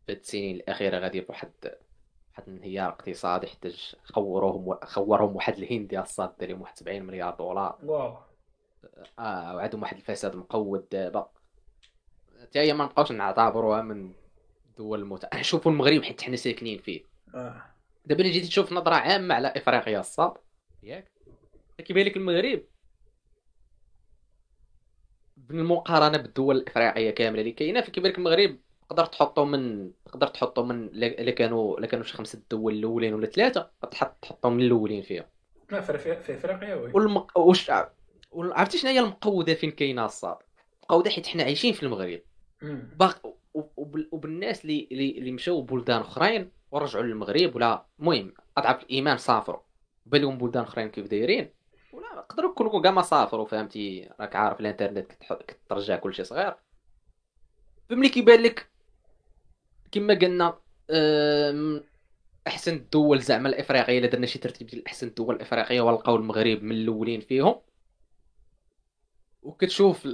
السنين الأخيرة غادية بواحد واحد الانهيار اقتصادي حتى خوروهم خورهم واحد الهند يا الصاد دار لهم واحد 70 مليار دولار. واو. آه وعندهم واحد الفساد مقود دابا. حتى هي ما نبقاوش نعتبروها من دول المت شوفوا المغرب حيت حنا ساكنين فيه. آه. دابا الا جيتي تشوف نظرة عامة على إفريقيا الصاد. ياك. كيبان لك المغرب. بالمقارنة بالدول الإفريقية كاملة اللي كاينة فكيبان لك المغرب تقدر تحطو من تقدر تحطو من الا كانوا الا كانوا شي خمسة الدول الأولين ولا ثلاثة تحط تحطهم من الأولين فيها لا في إفريقيا وي. والمق... وش عرفتي شنو هي المقودة فين كاينة الصاد؟ المقوده حيت حنا عايشين في المغرب. باق و- وبال- وبالناس اللي اللي مشاو بلدان أخرين ورجعوا للمغرب ولا المهم أضعف الإيمان سافروا بالهم بلدان أخرين كيف دايرين؟ ولا يقدروا يكونوا كاع ما سافروا فهمتي؟ راك عارف الإنترنت كترجع كلشي صغير. فملي كيبان لك كما قلنا أحسن الدول زعما الإفريقية إلا درنا شي ترتيب ديال أحسن الدول الإفريقية ولقاو المغرب من الأولين فيهم. وكتشوف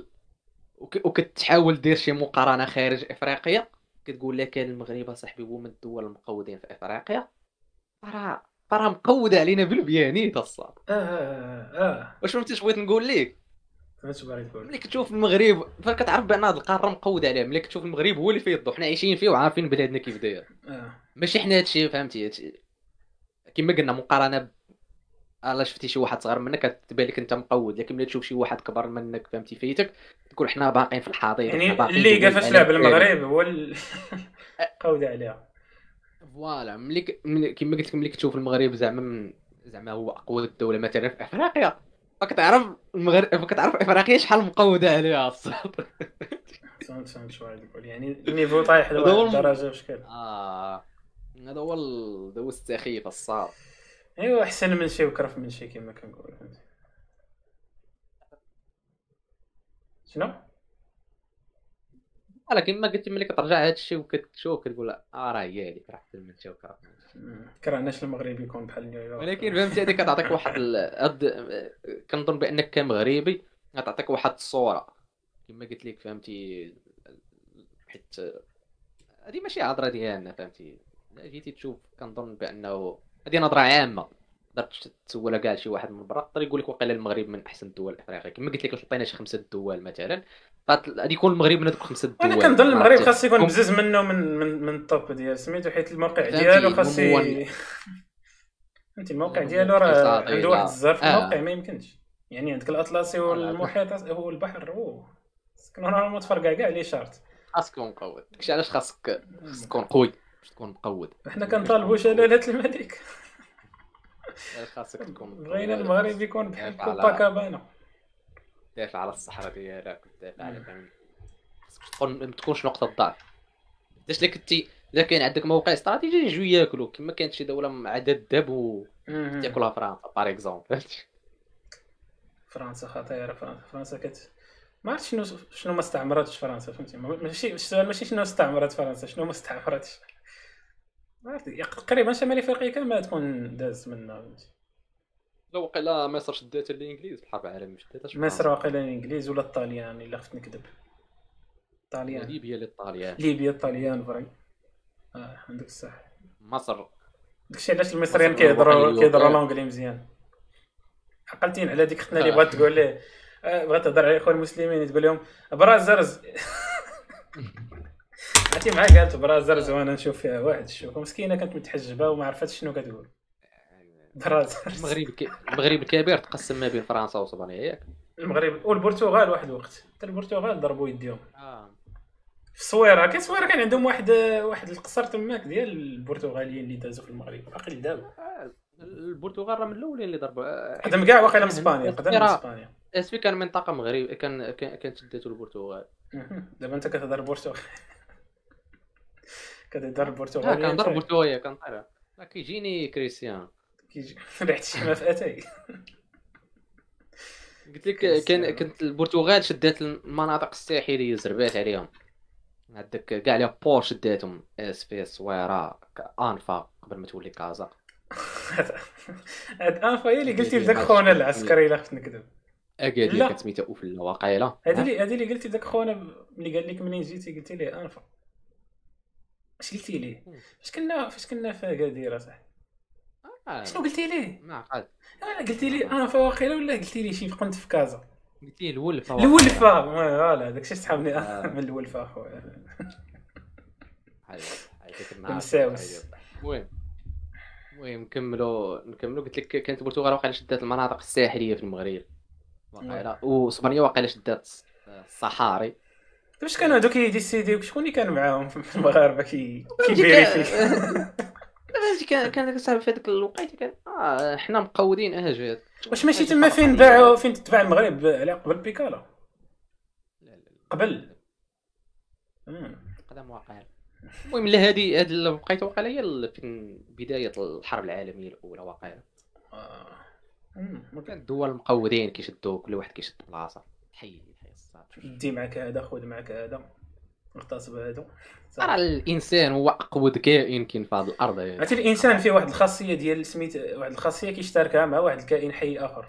وكتحاول دير شي مقارنة خارج إفريقيا. كتقول لك كان المغرب أصاحبي هو من الدول المقودين في إفريقيا. راه راه مقود علينا بالبيانيت الصاد آه آه آه واش فهمتي بغيت نقول لك؟ باغي تقول ملي كتشوف المغرب فكتعرف بأن هاد القارة مقود عليها ملي كتشوف المغرب هو اللي فيه الضو حنا عايشين فيه وعارفين بلادنا كيف داير. آه. ماشي حنا هادشي فهمتي؟ هادشي. كما قلنا مقارنة ب... ألا شفتي شي واحد صغير منك كتبان لك أنت مقود لكن ملي تشوف شي واحد كبر منك فهمتي؟ فايتك تقول حنا باقيين في الحضيض يعني اللي العالم لعب. المغرب هو ال- قود عليها. voilà. ملي كما قلت لك ملي كتشوف المغرب زعما زعما هو أقوى الدولة مثلا في أفريقيا. فكتعرف المغرب فكتعرف افريقيا شحال مقوده عليها الصاط فهمت فهمت غادي تقول يعني ال niveau طايح لواحد الدرجه بشكل آه هذا هو هذا هو السخيف الصاد ايوا أحسن من شي وكرف من شي كما كنقول. شنو؟ ولكن ما قلت ملي كترجع هذا الشيء وكتشوف كتقول آه راه هي هذيك راه احسن من مم. كرهناش المغرب يكون بحال نيويورك. ولكن فهمتي هذيك كتعطيك واحد. كنظن بأنك كمغربي غتعطيك واحد الصورة. كما قلت لك فهمتي حيت هذه ماشي هضره ديالنا فهمتي. جيتي تشوف كنظن بأنه هذه نظرة عامة. تقدر تسولها كاع شي واحد من برا يقدر يقول لك واقيلا المغرب من أحسن الدول الأفريقية. كما قلت لك حطينا شي خمسة دول مثلا غادي يكون المغرب من هذوك خمسه الدول أنا كنظن المغرب؟ خاص يكون بزز منه من من من الطوب ديال سميتو حيت الموقع ديالو خاص فهمتي الموقع ديالو راه عنده واحد. الزر في آه. الموقع ما يمكنش. يعني عندك الاطلسي والمحيط هو البحر هو نورمالمون تفرقع كاع لي شارت. خاصك تكون مقود داكشي علاش خاصك خاصك تكون قوي باش تكون مقود حنا كنطالبوا شلالة الملك. خاصك تكون بغينا. المغرب يكون بحال دافع على- كوباكابانا. دافع على الصحراء ديالك دافع على خاصك تكون ما تكونش نقطة ضعف. علاش الا كنتي الا كاين عندك موقع استراتيجي يجيو ياكلوا كما كانت شي دولة مع عدد الذهب وتاكلها فرنسا باغ اكزومبل فرنسا خطيرة فرنسا فرنسا كت ما عرفت شنو شنو ما استعمرتش فرنسا فهمتي؟ ما- ماشي السؤال ماشي شنو استعمرت فرنسا شنو ما استعمرتش. ما عرفت تقريبا شمال إفريقيا كامله تكون داز منها فهمتي؟ لا وقيلا مصر شدات الانجليز في الحرب العالميه شداتهاش مصر واقيلا الانجليز ولا الطاليان الا خفت نكذب. الطاليان ليبيا للطاليان ليبيا الطاليان vrai. آه عندك الصح. مصر. داكشي علاش المصريين مصر كيهضروا كيهضروا. لونجلي مزيان. عقلتين على ديك اختنا اللي آه. بغات تقول ليه آه، بغات تهضر على الاخوان المسلمين تقول لهم برازرز عرفتي معاه قالت برازرز وأنا نشوف فيها واحد الشوفه مسكينة كانت متحجبة وما عرفتش شنو كتقول. المغرب. المغرب الكبير تقسم ما بين فرنسا وأسبانيا ياك؟ المغرب والبرتغال واحد الوقت. حتى البرتغال ضربوا يديهم. آه. في الصويرة كاين صويرة كان عندهم واحد واحد القصر تماك ديال البرتغاليين اللي دازوا في المغرب. باقي دابا. البرتغال راه من الأولين اللي ضربوا. قدم كاع واقيلا من إسبانيا قدم من إسبانيا. اسفي كان منطقة مغرب كان كان- كانت شداتو البرتغال. دابا أنت كتهضر البرتغال. كتهضر آه البرتغالية كان ضرب أنت. برتغاليا كان طير. لا كيجيني كريستيان. كيجي ريحه الشمع في أتاي. قلت لك. كان كنت البرتغال شدات المناطق الساحليه زربات عليهم. عندك كاع لي بور شداتهم اس في صويره انفا قبل ما تولي كازا. هاد أنفا هي اللي قلتي لذاك خونا. العسكري إلا خفت نكذب. اكادير لا. كانت سميتها اوفلا واقيلا. هادي اللي هادي اللي قلتي داك خونا اللي قال لك منين جيتي قلتي ليه أنفا. اش قلتي ليه؟ فاش كنا فاش كنا في اكادير صح؟ آه، شنو قلتي ليه؟ ما عقلت أنا قلتي لي انفا واقيلا ولا قلتي لي شي كنت في كازا؟ قلت لي الولفة. الولفة. فوالا داكشي تحابني آه. من الولفة أخويا. المساوس. المهم المهم نكملوا نكملوا قلت لك كانت البرتغال واقيلا شدات المناطق الساحلية في المغرب. واقيلا. واسبانيا واقيلا شدات الصحاري. واش كانوا هذوك يديسيديو شكون اللي كان معاهم في المغاربة؟ كي كيفيريفي فهمتي كان كان داك الصاحب في هذاك الوقيته كان آه حنا مقودين اجاد واش ماشي تما فين باعوا فين تتباع المغرب؟ على قبل بيكالا لا لا لا. قبل. قدم واقع. المهم لا هذه هذه الوقيته واقيلا هي فين بداية الحرب العالمية الأولى واقيلا آه. الدول المقودين كيشدوا كل واحد كيشد بلاصة. حي حي الصاد. دي معك هذا خذ معك هذا. اغتصب هذا راه الإنسان هو اقود كائن كاين في هذه الأرض. عرفتي الإنسان فيه واحد الخاصية ديال سميت واحد الخاصية كيشتركها مع واحد الكائن حي آخر.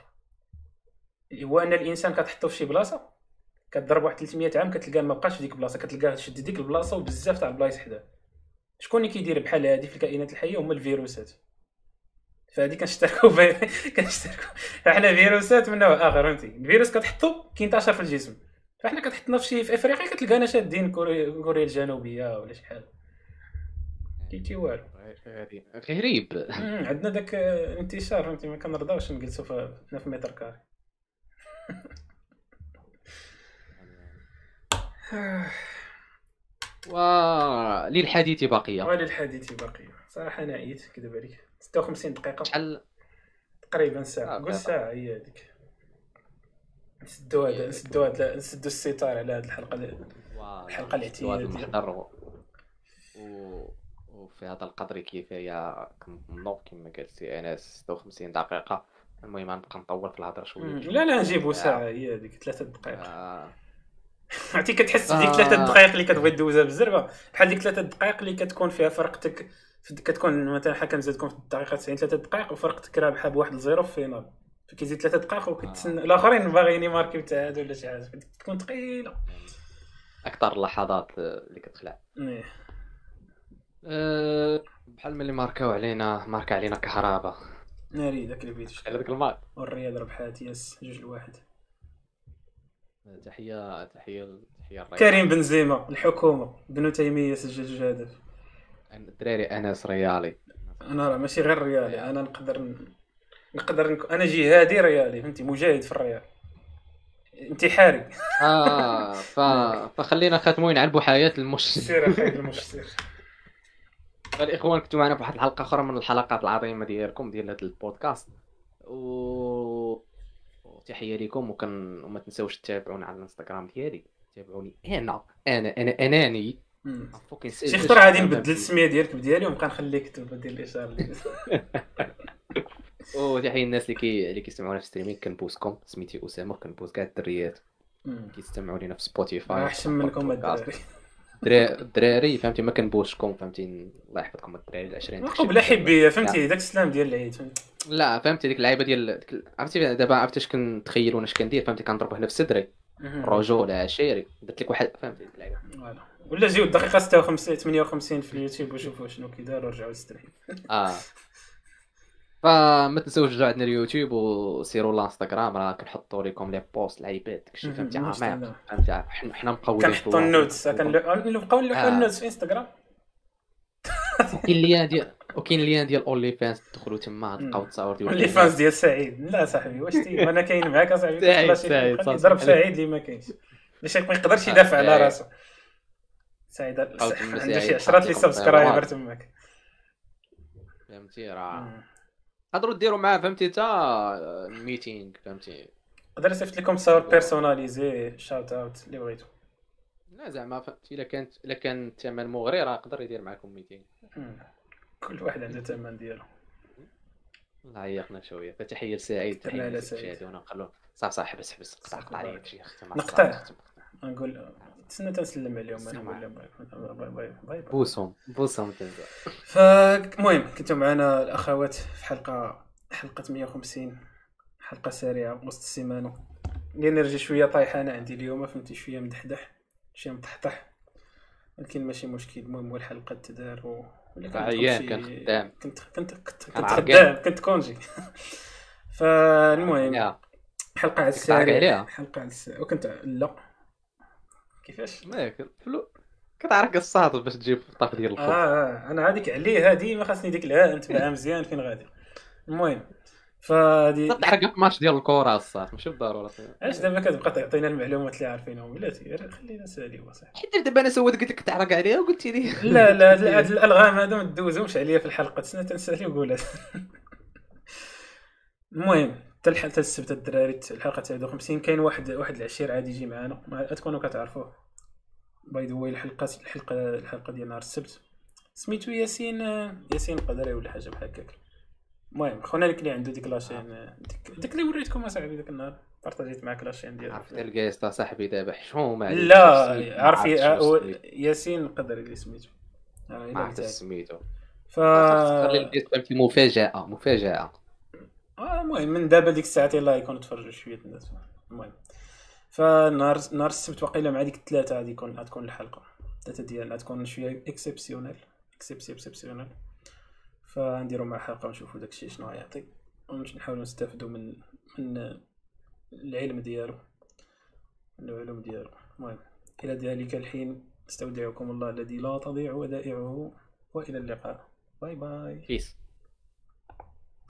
هو أن الإنسان كتحطو في شي بلاصة كتضرب واحد 300 عام كتلقاه ما بقاش في ديك البلاصة كتلقاه شد ديك البلاصة وبزاف تاع البلايص حداه شكون اللي كيدير بحال هادي في الكائنات الحية؟ هما الفيروسات. فهادي كنشتركوا كنشتركوا فاحنا فيروسات من نوع آخر فهمتي؟ الفيروس كتحطو كينتشر في الجسم. فاحنا كتحطنا في شي في افريقيا كتلقانا شادين كوريا الجنوبية ولا شي حاجة كيتي والو. غريب. عندنا داك الانتشار فهمتي ما كنرضاوش نجلسوا في حنا في متر كاري. وللحديث بقية. وللحديث بقية. صراحة أنا عييت كذب عليك 56 دقيقة. شحال؟ تقريبا ساعة. آه، قول. ساعة هي هذيك. نسدو هذا نسدو هذا نسدو الستار على هذه الحلقة. هذا المحضر و... وفي هذا القدر كفايه كنظن كما قلتي انس 56 دقيقة. المهم غنبقى نطول في الهضرة شوية. لا لا نجيبو ساعة هي هذيك ثلاثة دقائق. آه، عرفتي كتحس بديك آه. ثلاثة دقائق اللي كتبغي دوزها بالزربه بحال ديك ثلاثة دقائق اللي كتكون فيها فرقتك كتكون مثلا حكم زادكم في الدقيقة 90 ثلاثة دقائق وفرقتك رابحة بواحد الزيرو في la finale فكيزيد ثلاثة دقائق وكتسنى الآخرين باغيين يماركيو تعادل ولا شي حاجة. تكون ثقيله أكثر اللحظات اللي كتخلع. إيه. أه، بحال ملي ماركاو علينا ماركا علينا كهرباء ناري داك الفيديو على ذاك الماتش والرياض ربحات يس جوج لواحد تحيه تحيه تحية. كريم بنزيما الحكومة. بنو تيمية سجل جوج اهداف الدراري أنس ريالي. أنا راه ماشي غير ريالي أنا نقدر نقدر نك... أنا جهادي ريالي فهمتي؟ مجاهد في الريال. انتحاري آه ف... فخلينا خاتمين على البحايات المش سير أخي المشتر الإخوان كنتوا معنا في واحد الحلقة أخرى من الحلقات العظيمة ديالكم ديال هذا البودكاست. و وتحية لكم وكن وما تنساوش تتابعونا على الإنستغرام ديالي. تابعوني أنا أنا أنا أناني. فوكين شي خطره غادي نبدل السمية ديالك بديالي ونبقى نخليك تبدل الاشاره وتحية الناس اللي كي اللي كيستمعونا في streaming كنبوسكم سميتي أسامة كنبوس كاع الدريات. كيستمعوا لينا في سبوتيفاي أحسن منكم الدراري. درا- الدراري فهمتي؟ ما كنبوسكم فهمتي؟ الله يحفظكم الدراري العشرين قبل حبيه فهمتي؟ داك السلام ديال العيد لا فهمتي؟ ديك اللعيبة ديال عرفتي؟ دابا عرفت اش كنتخيل وأنا اش كندير؟ فهمتي؟ كنضرب هنا في صدري. رجوله عشيري درت لك واحد فهمتي؟ ديك اللعيبة. ولا جيو الدقيقه 56 58 في اليوتيوب وشوفوا شنو كيدار ورجعوا لل stream. آه. فما تنساوش ترجعوا عندنا اليوتيوب وسيروا الانستغرام راه كنحطوا لكم les posts لعيبات داكشي مهم. فهمتي عميق. فهمتي حنا في كنحطوا. ال notes كنبقاو نلوحوا آه. ال notes في انستغرام وكاين ال lien ديال وكاين ال lien ديال OnlyFans تدخلوا تما تلقاو تصاور ديال les fans ديال سعيد لا صاحبي واش تي أنا كاين معاك اصاحبي سعيد، سعيد،. ضرب سعيد اللي ما كاينش باش ما يقدرش آه، يدافع على. راسه سعيد عنده شي سعيد، عشرات لي حطيكم subscriber تماك فهمتي راه تقدروا ديروا معاه فهمتي؟ تا meeting فهمتي؟ نقدر نصيفط لكم صور personnalisées shout out اللي بغيتو. لا زعما فهمتي؟ إلا كانت إلا كان الثمن مغري راه يقدر يدير معكم meeting. كل واحد عنده الثمن ديالو. الله عيقنا شوية. فتحية لسعيد تحية سعيد. لشاهدونا نقول صح صح حبس حبس. قطع قطع أختي ما نقطع. نقول تسنى تنسلم عليهم أنا لهم bye bye بوسهم بوسهم تنزل. فالمهم كنتوا معنا الأخوات في حلقة حلقة 150 حلقة سريعة وسط السيمانة. ال energy شوية طايحة أنا عندي اليوم فهمتي شوية مدحدح شوية مطحطح. ولكن ماشي مشكل المهم هو الحلقة تدار و ولا عيان، كان خدام. كنت كنت كنت, كنت. خدام كنت congé. فالمهم حلقة على السريع. حلقة على السريع وكنت لا. كيفاش؟ ما كنت فلو كتعرق الصاط باش تجيب الطاق ديال آه الخبز آه، أنا هذيك عليه هذه ما خاصني ديك الها نتبعها مزيان فين غادي؟ المهم فهادي تحرق في ماتش ديال الكره الصاط ماشي بالضرورة. علاش دابا كتبقى تعطينا المعلومات اللي عارفينهم؟ بلاتي خلينا نساليو صاحبي. حيت دابا أنا سولت قلت لك تعرق عليها وقلتي لي. لا لا هاد هاد الألغام هادو ما تدوزهمش عليا في الحلقة تسنى تنسالي وقولها المهم حتى حتى السبت الدراري الحلقة 59 كاين واحد واحد العشير عادي يجي معنا ما تكونوا كتعرفوه. by the way الحلقة الحلقة الحلقة ديال نهار السبت. سميتو ياسين ياسين القدري ولا حاجة بحال هكاك. المهم خونا اللي عنده ديك la chaîne ديك, ديك اللي وريتكم أصاحبي ديك النهار. بارطاجيت معاك la chaîne ديال عرفت الكيست صاحبي دابا حشوم. لا سميتو، ما عرف عرفتش يا- شنو هو سميتو. ياسين القدري اللي سميتو. آه، ما عرفت سميتو. ف خلي مفاجأة مفاجأة. آه، المهم من دابا ديك الساعات يلاه يكونوا تفرجوا شوية الناس. المهم. فنهار نهار السبت واقيلا مع ديك الثلاثه غادي يكون غتكون الحلقة. الثلاثه ديال غتكون شوية exceptionnelle excep- exceptionnelle فنديروا مع حلقة ونشوفوا داكشي شنو غيعطي. ونحاولوا نستافدوا من من العلم ديالو. من العلوم ديالو. المهم إلى ذلك الحين استودعكم الله الذي لا تضيع ودائعه. وإلى اللقاء. Bye bye. Peace